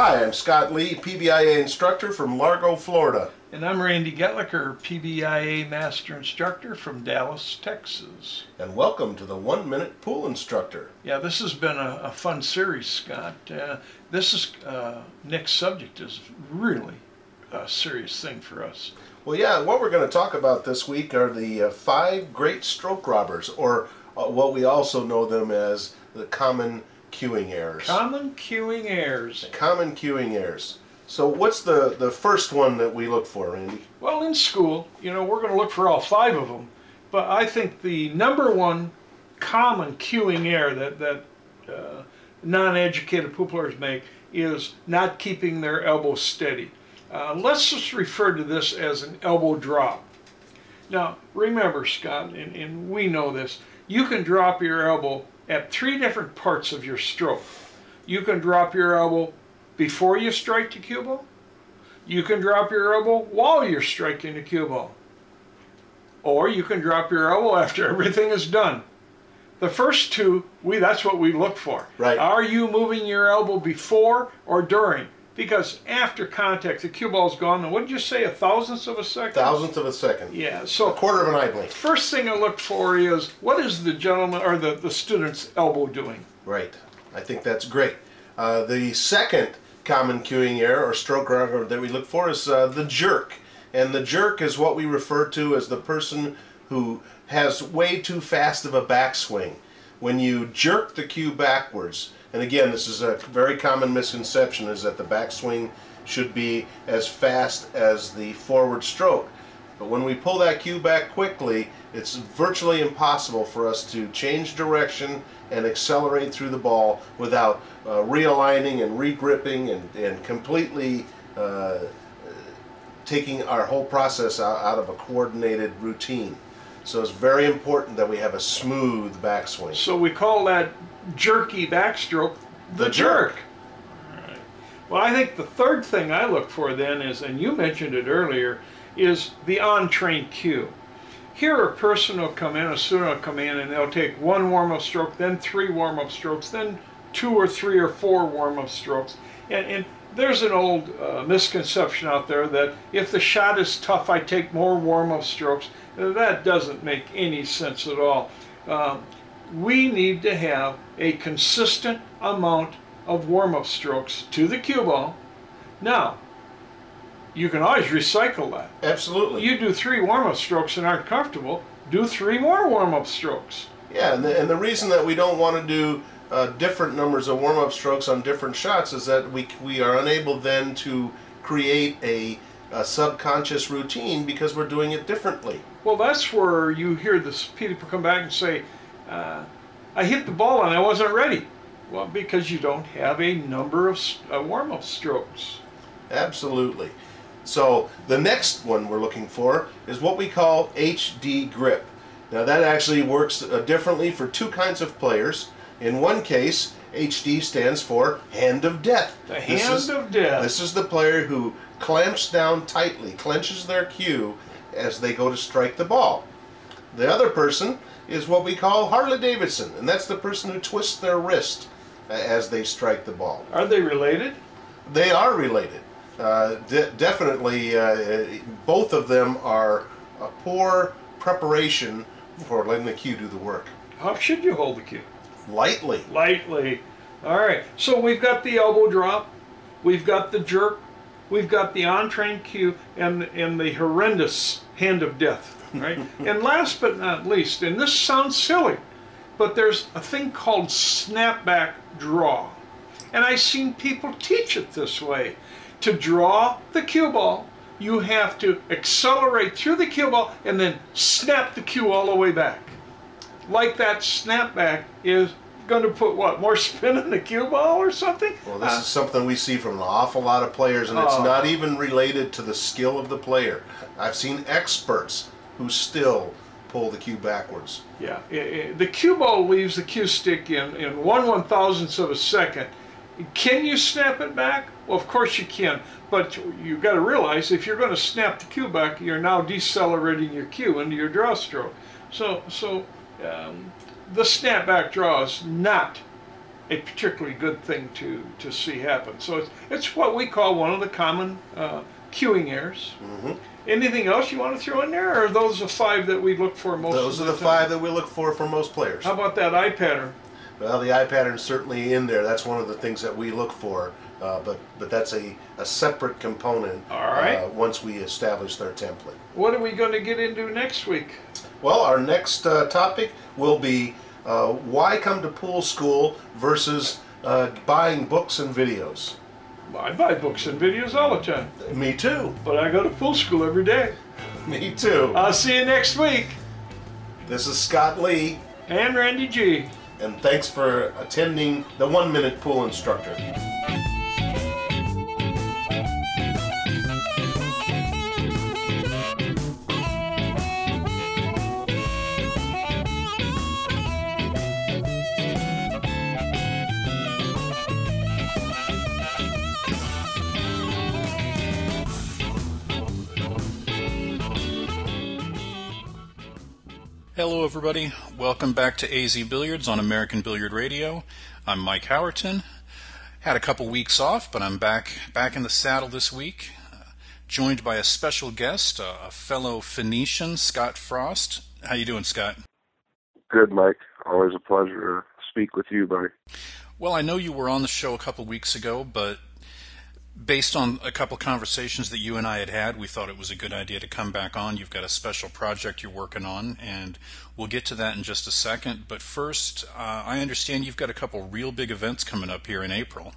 Hi, I'm Scott Lee, PBIA instructor from Largo, Florida. And I'm Randy Goettlicher, PBIA Master Instructor from Dallas, Texas. And welcome to the One Minute Pool Instructor. Yeah, this has been a, a fun series, Scott. Uh, this is uh, next subject is really a serious thing for us. Well, yeah, what we're going to talk about this week are the uh, five great stroke robbers, or uh, what we also know them as the common cueing errors. Common cueing errors. common cueing errors. So, what's the, the first one that we look for, Randy? Well, in school, you know, we're going to look for all five of them, but I think the number one common cueing error that that uh, non-educated pool players make is not keeping their elbow steady. Uh, let's just refer to this as an elbow drop. Now, remember, Scott, and, and we know this, you can drop your elbow at three different parts of your stroke. You can drop your elbow before you strike the cue ball. You can drop your elbow while you're striking the cue ball. Or you can drop your elbow after everything is done. The first two, we that's what we look for. Right. Are you moving your elbow before or during? Because after contact, the cue ball's gone. And what did you say? A thousandth of a second. Thousandth of a second. Yeah. So A quarter of an eye blink. first thing I look for is what is the gentleman or the, the student's elbow doing? Right. I think that's great. Uh, the second common cueing error or stroke error that we look for is uh, the jerk. And the jerk is what we refer to as the person who has way too fast of a backswing. When you jerk the cue backwards, and again, this is a very common misconception, is that the backswing should be as fast as the forward stroke. But when we pull that cue back quickly, it's virtually impossible for us to change direction and accelerate through the ball without uh, realigning and regripping and, and completely uh, taking our whole process out, out of a coordinated routine. So it's very important that we have a smooth backswing. So we call that jerky backstroke the, The jerk. jerk. Well, I think the third thing I look for then is, and you mentioned it earlier, is the on-train cue. Here a person will come in, a student will come in and they'll take one warm-up stroke, then three warm-up strokes, then two or three or four warm-up strokes. And, and there's an old uh, misconception out there that if the shot is tough, I take more warm-up strokes. That doesn't make any sense at all. Um, we need to have a consistent amount of warm-up strokes to the cue ball. Now, you can always recycle that. Absolutely. You do three warm-up strokes and aren't comfortable, do three more warm-up strokes. Yeah, and the, and the reason that we don't want to do uh, different numbers of warm-up strokes on different shots is that we we are unable then to create a, a subconscious routine because we're doing it differently. Well, that's where you hear this people come back and say, uh, "I hit the ball and I wasn't ready." Well, because you don't have a number of uh, warm-up strokes. Absolutely. So the next one we're looking for is what we call HD grip. Now that actually works uh, differently for two kinds of players. In one case, HD stands for hand of death. The This hand is- of death. This is the player who clamps down tightly, clenches their cue as they go to strike the ball. The other person is what we call Harley Davidson, and that's the person who twists their wrist uh, as they strike the ball. Are they related? They are related. Uh, de- definitely, uh, both of them are a poor preparation for letting the cue do the work. How should you hold the cue? Lightly. Lightly. All right. So we've got the elbow drop, we've got the jerk, we've got the on-train cue, and and the horrendous hand of death. Right. and last but not least, and this sounds silly, but there's a thing called snapback draw, and I've seen people teach it this way. To draw the cue ball, you have to accelerate through the cue ball and then snap the cue all the way back. Like that snapback is going to put what more spin in the cue ball or something? Well, this uh, is something we see from an awful lot of players, and it's uh, not even related to the skill of the player. I've seen experts who still pull the cue backwards. Yeah, it, it, the cue ball leaves the cue stick in in one one thousandths of a second. Can you snap it back? Well, of course you can, but you've got to realize if you're going to snap the cue back, you're now decelerating your cue into your draw stroke. So, so um, the snapback draw is not a particularly good thing to, to see happen. So it's, it's what we call one of the common uh, cueing errors. Mm-hmm. Anything else you want to throw in there, or are those the five that we look for most? Those are the, the five that we look for for most players. How about that eye pattern? Well, the eye pattern is certainly in there. That's one of the things that we look for. Uh, but but that's a, a separate component All right. uh, once we establish their template. What are we going to get into next week? Well, our next uh, topic will be uh, why come to pool school versus uh, buying books and videos. I buy books and videos all the time. Me too. But I go to pool school every day. Me too. I'll see you next week. This is Scott Lee. And Randy G. And thanks for attending the One Minute Pool Instructor. Hello, everybody. Welcome back to AZ Billiards on American Billiard Radio. I'm Mike Howerton. Had a couple weeks off, but I'm back back in the saddle this week, uh, joined by a special guest, uh, a fellow Phoenician, Scott Frost. How you doing, Scott? Good, Mike. Always a pleasure to speak with you, buddy. Well, I know you were on the show a couple weeks ago, but based on a couple conversations that you and I had had, we thought it was a good idea to come back on. You've got a special project you're working on, and we'll get to that in just a second. But first, uh, I understand you've got a couple real big events coming up here in April.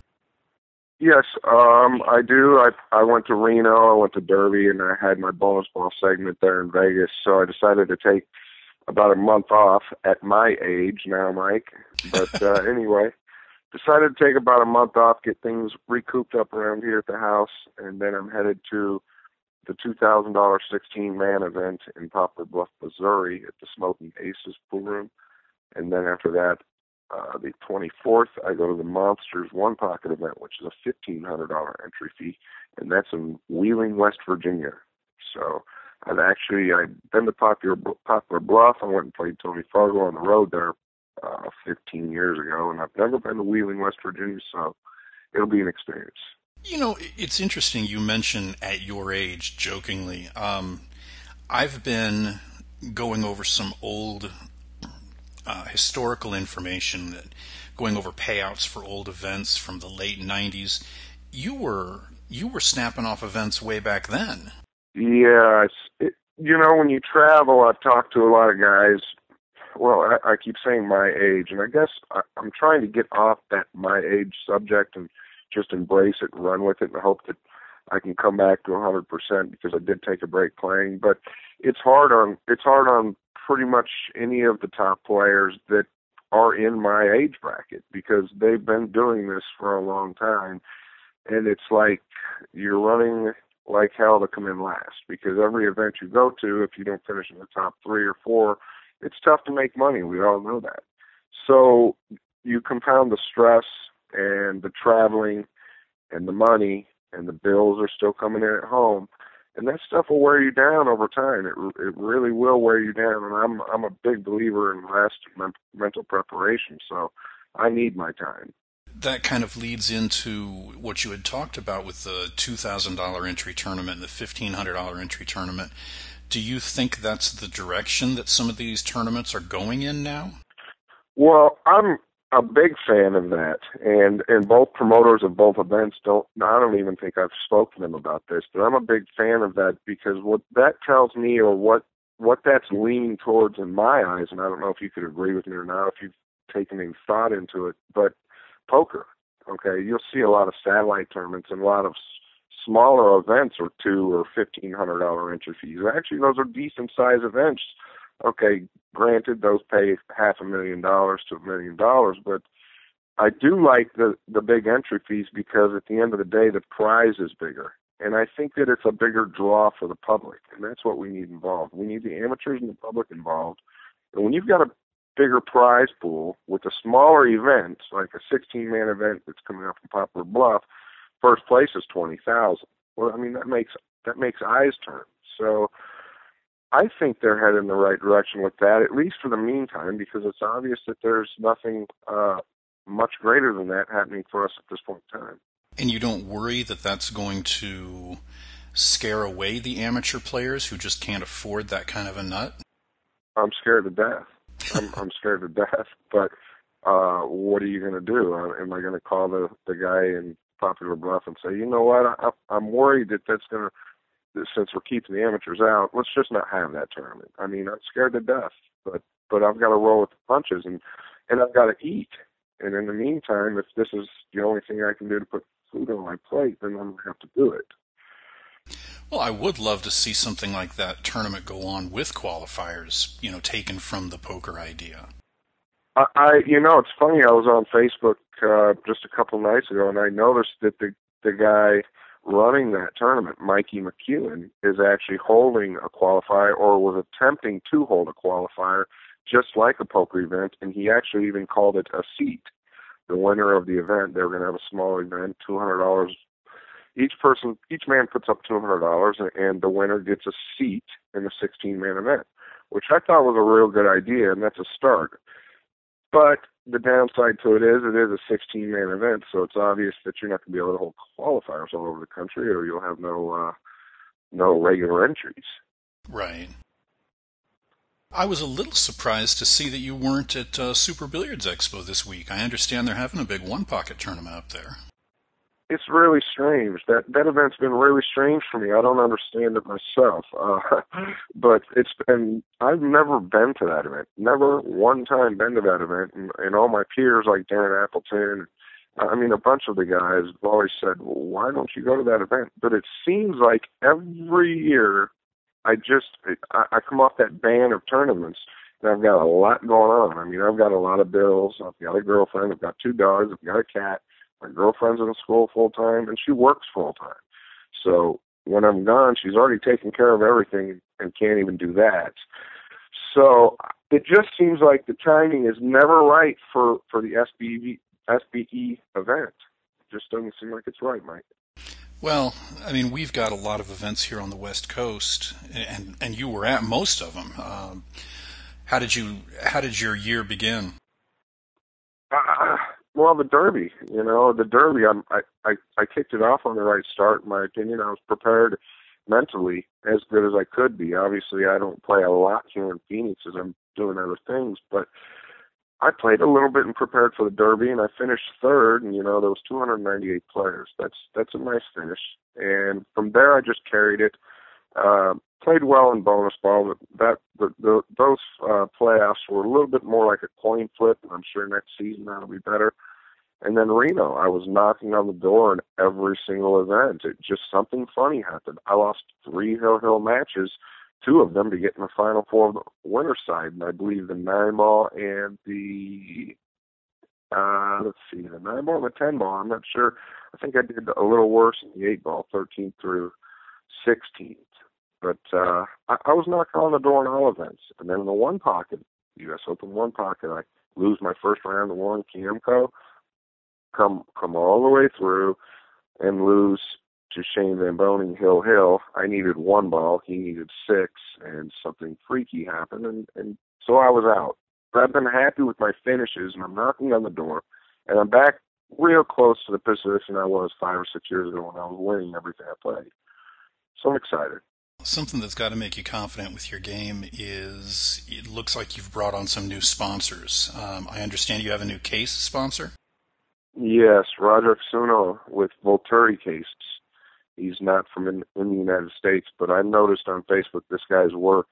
Yes, um, I do. I I went to Reno, I went to Derby, and I had my bonus ball segment there in Vegas. So I decided to take about a month off at my age now, Mike. But uh, anyway, decided to take about a month off, get things recouped up around here at the house, and then I'm headed to the $2,000 16 man event in Poplar Bluff, Missouri at the Smoking Aces pool room. And then after that, uh, the 24th, I go to the Monsters One Pocket event, which is a $1,500 entry fee, and that's in Wheeling, West Virginia. So I've actually I've been to Poplar Poplar Bluff. I went and played Tony Fargo on the road there uh, 15 years ago, and I've never been to Wheeling, West Virginia, so it'll be an experience. You know, it's interesting you mention at your age, jokingly. Um, I've been going over some old uh, historical information, that going over payouts for old events from the late '90s. You were you were snapping off events way back then. Yeah, it, you know, when you travel, I've talked to a lot of guys well, I, I keep saying my age, and I guess I, I'm trying to get off that my age subject and just embrace it and run with it, and hope that I can come back to 100% because I did take a break playing. But it's hard on it's hard on pretty much any of the top players that are in my age bracket because they've been doing this for a long time, and it's like you're running like hell to come in last because every event you go to, if you don't finish in the top three or four it's tough to make money. We all know that. So you compound the stress and the traveling and the money and the bills are still coming in at home and that stuff will wear you down over time. It it really will wear you down, and I'm I'm a big believer in rest and mental preparation. So I need my time. That kind of leads into what you had talked about with the two thousand dollar entry tournament and the fifteen hundred dollar entry tournament. Do you think that's the direction that some of these tournaments are going in now? Well, I'm a big fan of that, and and both promoters of both events don't. I don't even think I've spoken to them about this, but I'm a big fan of that because what that tells me, or what what that's leaning towards in my eyes, and I don't know if you could agree with me or not, if you've taken any thought into it, but poker. Okay, you'll see a lot of satellite tournaments and a lot of smaller events or two or fifteen hundred dollar entry fees. Actually, those are decent sized events okay, granted those pay half a million dollars to a million dollars, but I do like the the big entry fees because at the end of the day the prize is bigger. And I think that it's a bigger draw for the public, and that's what we need involved. We need the amateurs and the public involved. And when you've got a bigger prize pool with a smaller event, like a 16 man event that's coming up from Poplar Bluff, first place is 20,000. Well, I mean that makes that makes eyes turn. So I think they're headed in the right direction with that, at least for the meantime, because it's obvious that there's nothing uh, much greater than that happening for us at this point in time. And you don't worry that that's going to scare away the amateur players who just can't afford that kind of a nut? I'm scared to death. I'm, I'm scared to death. But uh, what are you going to do? Uh, am I going to call the the guy in Poplar Bluff and say, you know what? I, I'm worried that that's going to since we're keeping the amateurs out, let's just not have that tournament. I mean, I'm scared to death, but but I've got to roll with the punches and and I've got to eat. And in the meantime, if this is the only thing I can do to put food on my plate, then I'm gonna have to do it. Well, I would love to see something like that tournament go on with qualifiers, you know, taken from the poker idea. I, I you know, it's funny. I was on Facebook uh, just a couple nights ago, and I noticed that the the guy running that tournament, Mikey McEwen, is actually holding a qualifier or was attempting to hold a qualifier just like a poker event, and he actually even called it a seat. The winner of the event, they were going to have a small event, two hundred dollars. Each person, each man puts up two hundred dollars, and the winner gets a seat in the sixteen-man event, which I thought was a real good idea, and that's a start. But the downside to it is it is a 16 man event, so it's obvious that you're not going to be able to hold qualifiers all over the country, or you'll have no uh, no regular entries. Right. I was a little surprised to see that you weren't at uh, Super Billiards Expo this week. I understand they're having a big one pocket tournament up there it's really strange. That that event's been really strange for me. I don't understand it myself. Uh, but it's been I've never been to that event. Never one time been to that event. And, and all my peers like Darren Appleton, I mean a bunch of the guys have always said, well, "Why don't you go to that event?" But it seems like every year I just I, I come off that ban of tournaments and I've got a lot going on. I mean, I've got a lot of bills. I've got a girlfriend. I've got two dogs. I've got a cat my girlfriend's in school full time, and she works full time. So when I'm gone, she's already taken care of everything and can't even do that. So it just seems like the timing is never right for for the SBE SBE event. It just doesn't seem like it's right, Mike. Well, I mean, we've got a lot of events here on the West Coast, and and you were at most of them. Um, how did you how did your year begin? Uh, well, the Derby, you know, the Derby. I'm, I I I kicked it off on the right start, in my opinion. I was prepared mentally as good as I could be. Obviously, I don't play a lot here in Phoenix as I'm doing other things, but I played a little bit and prepared for the Derby, and I finished third. And you know, there was 298 players. That's that's a nice finish. And from there, I just carried it. Uh, played well in bonus ball, but that the, the those uh, playoffs were a little bit more like a coin flip. And I'm sure next season that'll be better. And then Reno, I was knocking on the door in every single event. It just something funny happened. I lost three hill hill matches, two of them to get in the final four of the winner side, and I believe the nine ball and the uh let's see, the nine ball and the ten ball. I'm not sure. I think I did a little worse in the eight ball, thirteen through sixteen. But uh I, I was knocking on the door in all events. And then in the one pocket, US Open one pocket, I lose my first round to Warren Kiamco come come all the way through and lose to Shane Van Hill Hill. I needed one ball, he needed six, and something freaky happened, and, and so I was out. But I've been happy with my finishes, and I'm knocking on the door, and I'm back real close to the position I was five or six years ago when I was winning everything I played. So I'm excited. Something that's got to make you confident with your game is it looks like you've brought on some new sponsors. Um, I understand you have a new case sponsor. Yes, Roger Suno with Volturi cases. He's not from in, in the United States, but I noticed on Facebook this guy's work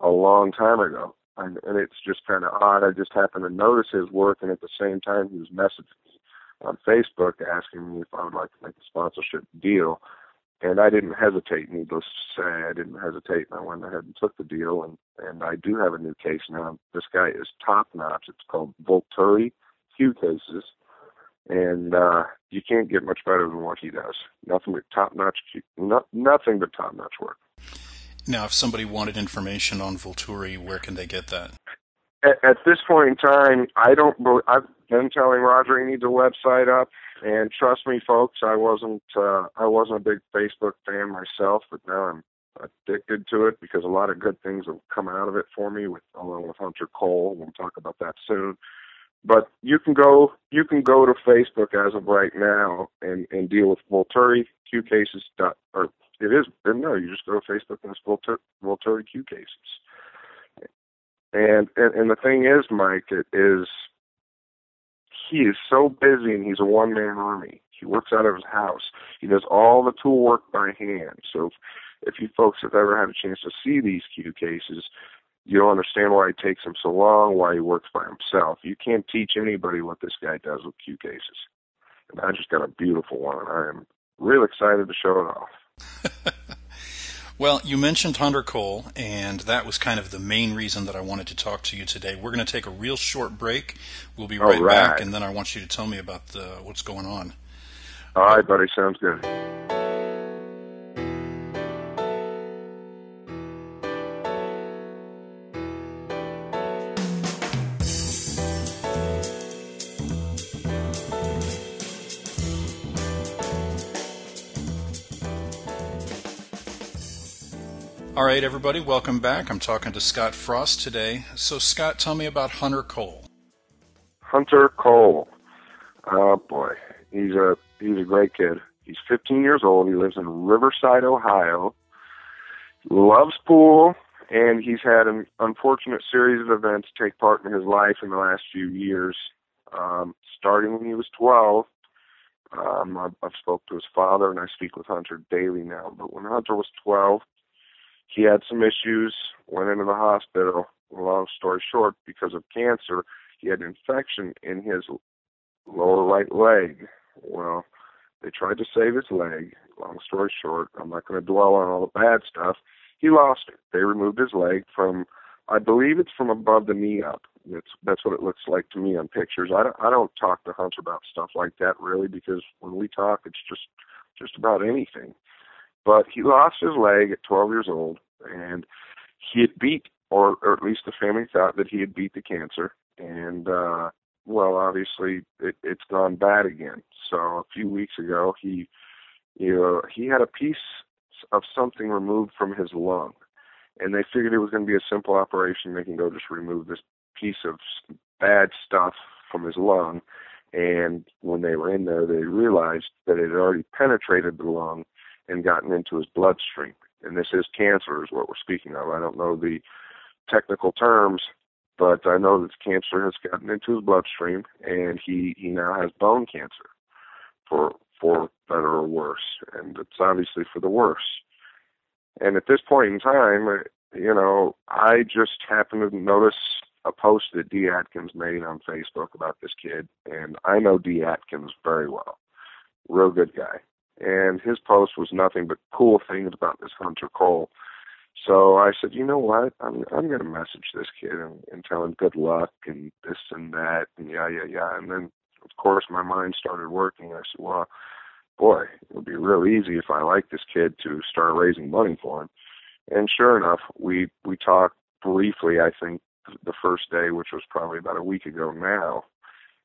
a long time ago, and, and it's just kind of odd. I just happened to notice his work, and at the same time, he was messaging me on Facebook asking me if I would like to make a sponsorship deal. And I didn't hesitate, needless to say, I didn't hesitate, and I went ahead and took the deal. And and I do have a new case now. This guy is top notch. It's called Volturi cue cases, and uh, you can't get much better than what he does. Nothing but top notch, no, nothing but top notch work. Now, if somebody wanted information on Volturi, where can they get that? At, at this point in time, I don't. I've been telling Roger he needs a website up, and trust me, folks, I wasn't. Uh, I wasn't a big Facebook fan myself, but now I'm addicted to it because a lot of good things have come out of it for me, with along with Hunter Cole. We'll talk about that soon. But you can go you can go to Facebook as of right now and and deal with Volturi cue cases dot or it is no you just go to Facebook and it's Volturi, Volturi cue cases. And, and and the thing is, Mike, it is he is so busy and he's a one man army. He works out of his house. He does all the tool work by hand. So if, if you folks have ever had a chance to see these cue cases, you don't understand why it takes him so long, why he works by himself. You can't teach anybody what this guy does with cue cases. And I just got a beautiful one, and I am real excited to show it off. well, you mentioned Hunter Cole, and that was kind of the main reason that I wanted to talk to you today. We're going to take a real short break. We'll be right, right. back, and then I want you to tell me about the, what's going on. All right, buddy. Sounds good. All right, everybody, welcome back. I'm talking to Scott Frost today. So, Scott, tell me about Hunter Cole. Hunter Cole. Oh boy, he's a he's a great kid. He's 15 years old. He lives in Riverside, Ohio. Loves pool, and he's had an unfortunate series of events take part in his life in the last few years. Um, starting when he was 12, um, I've, I've spoke to his father, and I speak with Hunter daily now. But when Hunter was 12, he had some issues, went into the hospital. Long story short, because of cancer, he had an infection in his lower right leg. Well, they tried to save his leg. Long story short, I'm not going to dwell on all the bad stuff. He lost it. They removed his leg from, I believe it's from above the knee up. That's that's what it looks like to me on pictures. I don't I don't talk to Hunter about stuff like that really because when we talk, it's just just about anything. But he lost his leg at 12 years old, and he had beat, or, or at least the family thought that he had beat the cancer. And, uh, well, obviously, it, it's gone bad again. So a few weeks ago, he, you know, he had a piece of something removed from his lung. And they figured it was going to be a simple operation. They can go just remove this piece of bad stuff from his lung. And when they were in there, they realized that it had already penetrated the lung and gotten into his bloodstream. And this is cancer, is what we're speaking of. I don't know the technical terms, but I know that cancer has gotten into his bloodstream, and he he now has bone cancer, for for better or worse, and it's obviously for the worse. And at this point in time, you know, I just happened to notice a post that D. Atkins made on Facebook about this kid, and I know D. Atkins very well. Real good guy and his post was nothing but cool things about this Hunter Cole. So I said, you know what? I'm I'm gonna message this kid and, and tell him good luck and this and that and yeah yeah yeah. And then of course my mind started working. I said, well, boy, it would be real easy if I like this kid to start raising money for him. And sure enough, we we talked briefly. I think the first day, which was probably about a week ago now,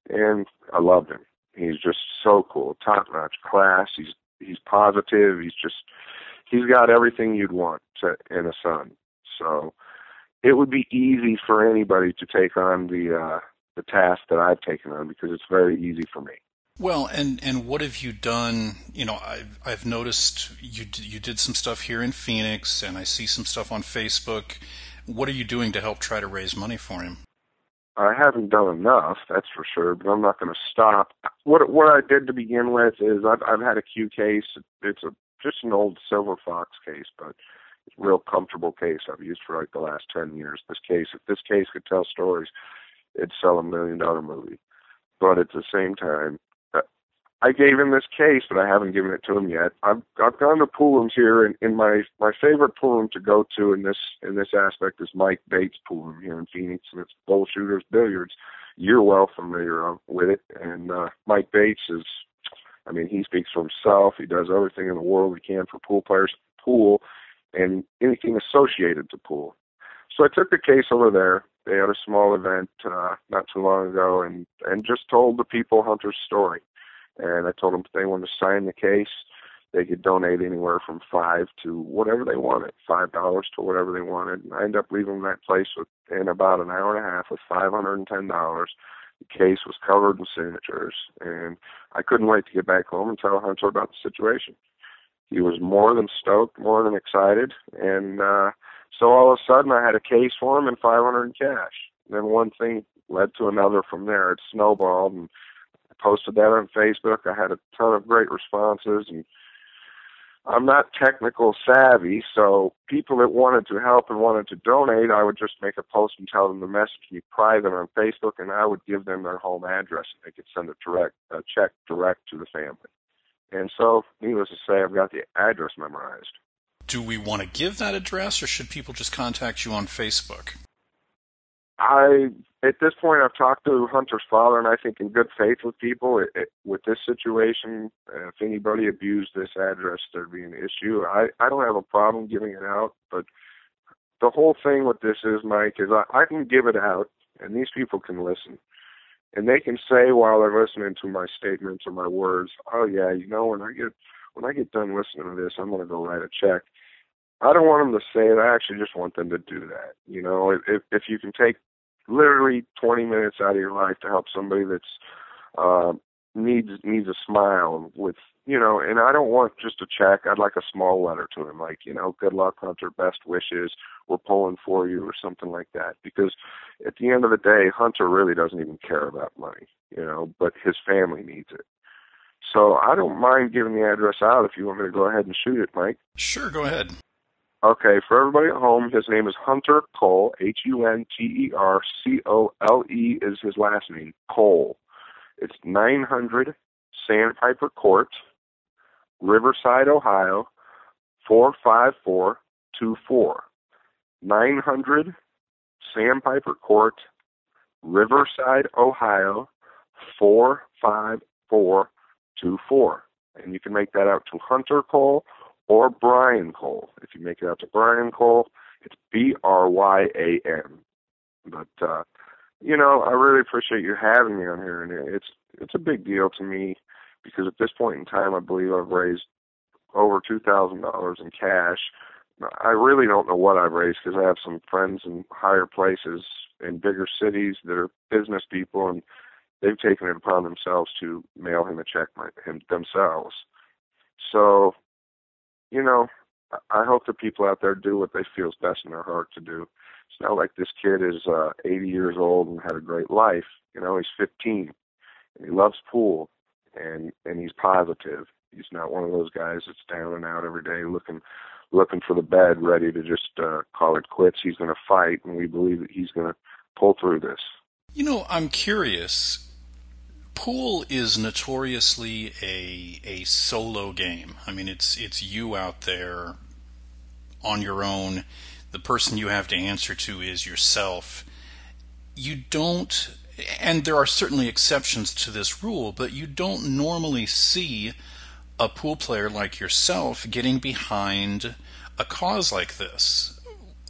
and I loved him. He's just so cool, top notch class. He's he's positive. He's just he's got everything you'd want to, in a son. So it would be easy for anybody to take on the uh, the task that I've taken on because it's very easy for me. Well, and and what have you done? You know, I've I've noticed you you did some stuff here in Phoenix, and I see some stuff on Facebook. What are you doing to help try to raise money for him? I haven't done enough, that's for sure, but I'm not going to stop. What what I did to begin with is I've I've had a cue case. It's a just an old silver fox case, but it's a real comfortable case I've used for like the last ten years. This case, if this case could tell stories, it'd sell a million dollar movie. But at the same time, I gave him this case, but I haven't given it to him yet. I've I've gone to pool rooms here, and in my my favorite pool room to go to in this in this aspect is Mike Bates pool room here in Phoenix, and it's bull shooters billiards. You're well familiar with it, and uh, Mike Bates is, I mean, he speaks for himself. He does everything in the world he can for pool players, pool, and anything associated to pool. So I took the case over there. They had a small event uh, not too long ago, and and just told the people Hunter's story and I told them if they wanted to sign the case, they could donate anywhere from five to whatever they wanted, five dollars to whatever they wanted. And I ended up leaving that place with, in about an hour and a half with five hundred and ten dollars. The case was covered in signatures, and I couldn't wait to get back home and tell Hunter about the situation. He was more than stoked, more than excited, and uh, so all of a sudden I had a case for him and 500 in cash. And then one thing led to another from there. It snowballed, and posted that on Facebook. I had a ton of great responses and I'm not technical savvy, so people that wanted to help and wanted to donate, I would just make a post and tell them to message me private on Facebook, and I would give them their home address, and they could send a direct a check direct to the family. And so, needless to say, I've got the address memorized. Do we want to give that address, or should people just contact you on Facebook? I at this point I've talked to Hunter's father, and I think in good faith with people. It, it, with this situation, uh, if anybody abused this address, there'd be an issue. I I don't have a problem giving it out, but the whole thing with this is, Mike, is I, I can give it out, and these people can listen, and they can say while they're listening to my statements or my words, "Oh yeah, you know, when I get when I get done listening to this, I'm to go write a check." I don't want them to say it. I actually just want them to do that. You know, if if you can take literally 20 minutes out of your life to help somebody that's uh, needs needs a smile with you know and i don't want just a check. I'd like a small letter to him like you know good luck hunter. Best wishes. We're pulling for you or something like that. Because at the end of the day hunter really doesn't even care about money you know but his family needs it. So i don't mind giving the address out if you want me to go ahead and shoot it mike. Sure go ahead Okay, for everybody at home, his name is Hunter Cole, H U N T E R C O L E is his last name, Cole. It's 900 Sandpiper Court, Riverside, Ohio, 45424. 900 Sandpiper Court, Riverside, Ohio, 45424. And you can make that out to Hunter Cole or Brian Cole. If you make it out to Brian Cole, it's B R Y A N. But uh, you know, I really appreciate you having me on here, and it's it's a big deal to me because at this point in time, I believe I've raised over two thousand dollars in cash. I really don't know what I've raised because I have some friends in higher places in bigger cities that are business people, and they've taken it upon themselves to mail him a check my, him themselves. So you know, I hope the people out there do what they feel is best in their heart to do. It's not like this kid is uh, 80 years old and had a great life. You know, he's 15 and he loves pool and and he's positive. He's not one of those guys that's down and out every day looking looking for the bed, ready to just uh, call it quits. He's going to fight, and we believe that he's going to pull through this. You know, I'm curious pool is notoriously a a solo game. I mean, it's it's you out there on your own. The person you have to answer to is yourself. You don't, and there are certainly exceptions to this rule, but you don't normally see a pool player like yourself getting behind a cause like this.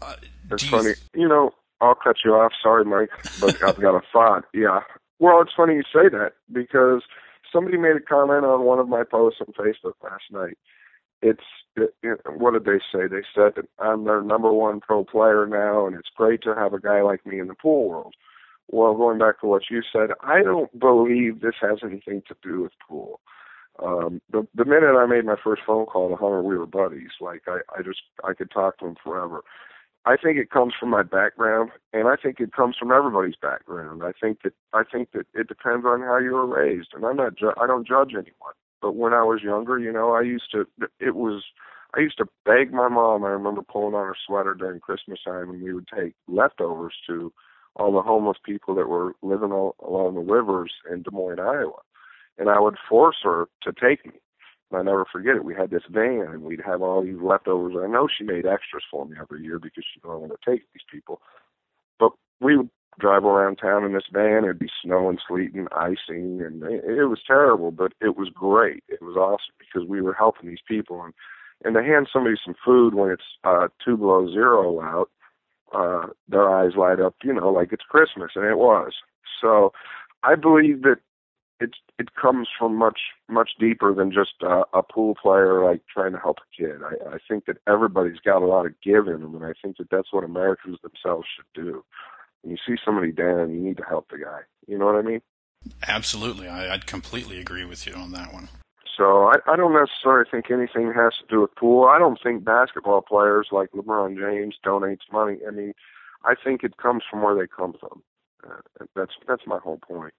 Uh, That's funny. You, you know, I'll cut you off. Sorry, Mike, but I've got a thought. Yeah, well, it's funny you say that because somebody made a comment on one of my posts on Facebook last night. It's it, it, what did they say? They said that I'm their number one pro player now, and it's great to have a guy like me in the pool world. Well, going back to what you said, I don't believe this has anything to do with pool. Um, the the minute I made my first phone call to Hunter, we were buddies. Like I, I just I could talk to him forever. I think it comes from my background, and I think it comes from everybody's background. I think that I think that it depends on how you were raised, and I'm not ju- I don't judge anyone. But when I was younger, you know, I used to it was I used to beg my mom. I remember pulling on her sweater during Christmas time, and we would take leftovers to all the homeless people that were living all, along the rivers in Des Moines, Iowa, and I would force her to take me. I never forget it. We had this van, and we'd have all these leftovers. I know she made extras for me every year because she didn't want to take these people. But we would drive around town in this van. It'd be snowing, sleeting, icing, and it, it was terrible, but it was great. It was awesome because we were helping these people. And and to hand somebody some food when it's uh, two below zero out, uh, their eyes light up, you know, like it's Christmas, and it was. So I believe that it it comes from much much deeper than just uh, a pool player like trying to help a kid. I, I think that everybody's got a lot of give in them, and I think that that's what Americans themselves should do. When you see somebody down, you need to help the guy. You know what I mean? Absolutely, I, I'd completely agree with you on that one. So I, I don't necessarily think anything has to do with pool. I don't think basketball players like LeBron James donates money. I mean, I think it comes from where they come from. Uh, that's that's my whole point.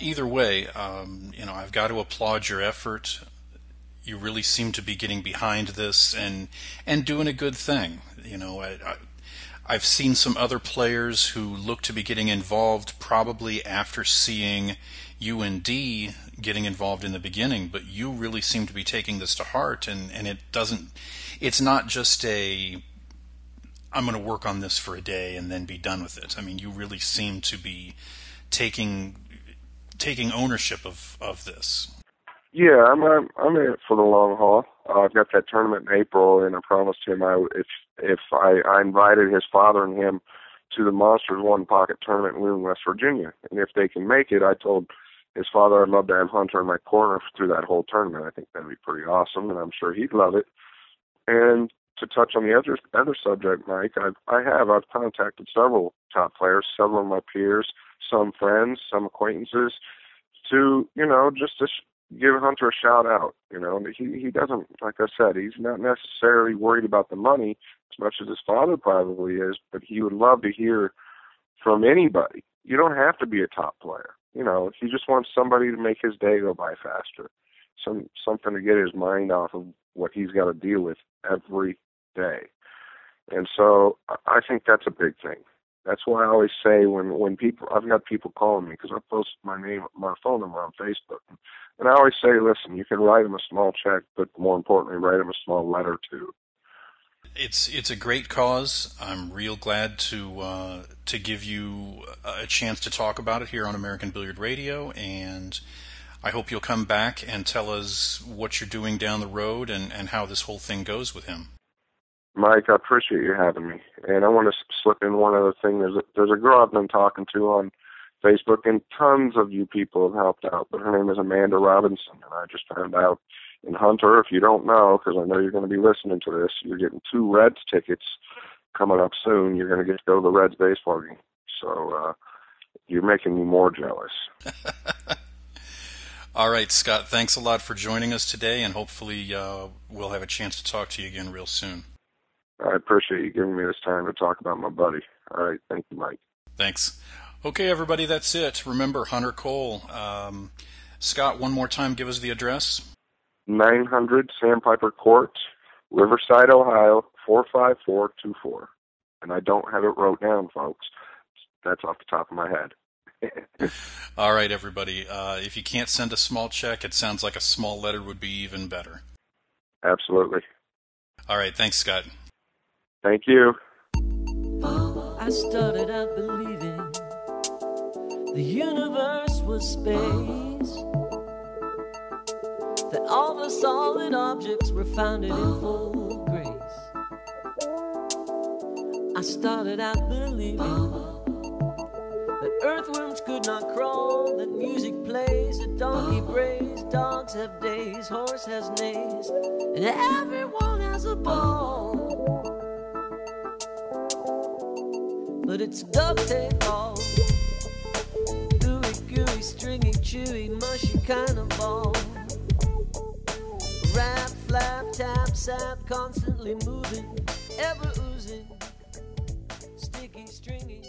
Either way, um, you know, I've got to applaud your effort. You really seem to be getting behind this and and doing a good thing. You know, I, I, I've seen some other players who look to be getting involved probably after seeing UND getting involved in the beginning, but you really seem to be taking this to heart, and, and it doesn't, it's not just a, I'm going to work on this for a day and then be done with it. I mean, you really seem to be taking taking ownership of of this. Yeah, I'm I'm, I'm in it for the long haul. Uh, I've got that tournament in April, and I promised him I if if I I invited his father and him to the Monsters One Pocket tournament in West Virginia, and if they can make it, I told his father, I'd love to have Hunter in my corner through that whole tournament. I think that'd be pretty awesome, and I'm sure he'd love it. And to touch on the other other subject, Mike, I've I have I've contacted several top players, several of my peers, some friends, some acquaintances, to you know just to give Hunter a shout out. You know, he he doesn't like I said, he's not necessarily worried about the money as much as his father probably is, but he would love to hear from anybody. You don't have to be a top player you know, he just wants somebody to make his day go by faster, some something to get his mind off of what he's got to deal with every day. And so I think that's a big thing. That's why I always say when when people I've got people calling me because I post my name my phone number on Facebook, and I always say, listen, you can write them a small check, but more importantly, write them a small letter too it's it's a great cause. I'm real glad to uh, to give you a chance to talk about it here on American Billiard Radio, and I hope you'll come back and tell us what you're doing down the road and, and how this whole thing goes with him. Mike, I appreciate you having me, and I want to slip in one other thing. There's a, there's a girl I've been talking to on Facebook, and tons of you people have helped out. But her name is Amanda Robinson, and I just found out and Hunter, if you don't know, because I know you're going to be listening to this, you're getting two Reds tickets coming up soon. You're going to get to go to the Reds baseball game. So uh, you're making me more jealous. All right, Scott. Thanks a lot for joining us today, and hopefully uh, we'll have a chance to talk to you again real soon. I appreciate you giving me this time to talk about my buddy. All right, thank you, Mike. Thanks. Okay, everybody, that's it. Remember Hunter Cole. Um, Scott, one more time, give us the address. 900 Sandpiper Court, Riverside, Ohio, 45424. And I don't have it wrote down, folks. That's off the top of my head. All right, everybody. Uh, if you can't send a small check, it sounds like a small letter would be even better. Absolutely. All right. Thanks, Scott. Thank you. I started out believing the universe was space that all the solid objects were founded in full grace. I started out believing that earthworms could not crawl, that music plays a donkey brays, dogs have days, horse has nays, and everyone has a ball. But it's duct tape all. Gooey, gooey, stringy, chewy, mushy kind of ball. Rap, flap, tap, sap, constantly moving, ever oozing, sticky, stringy.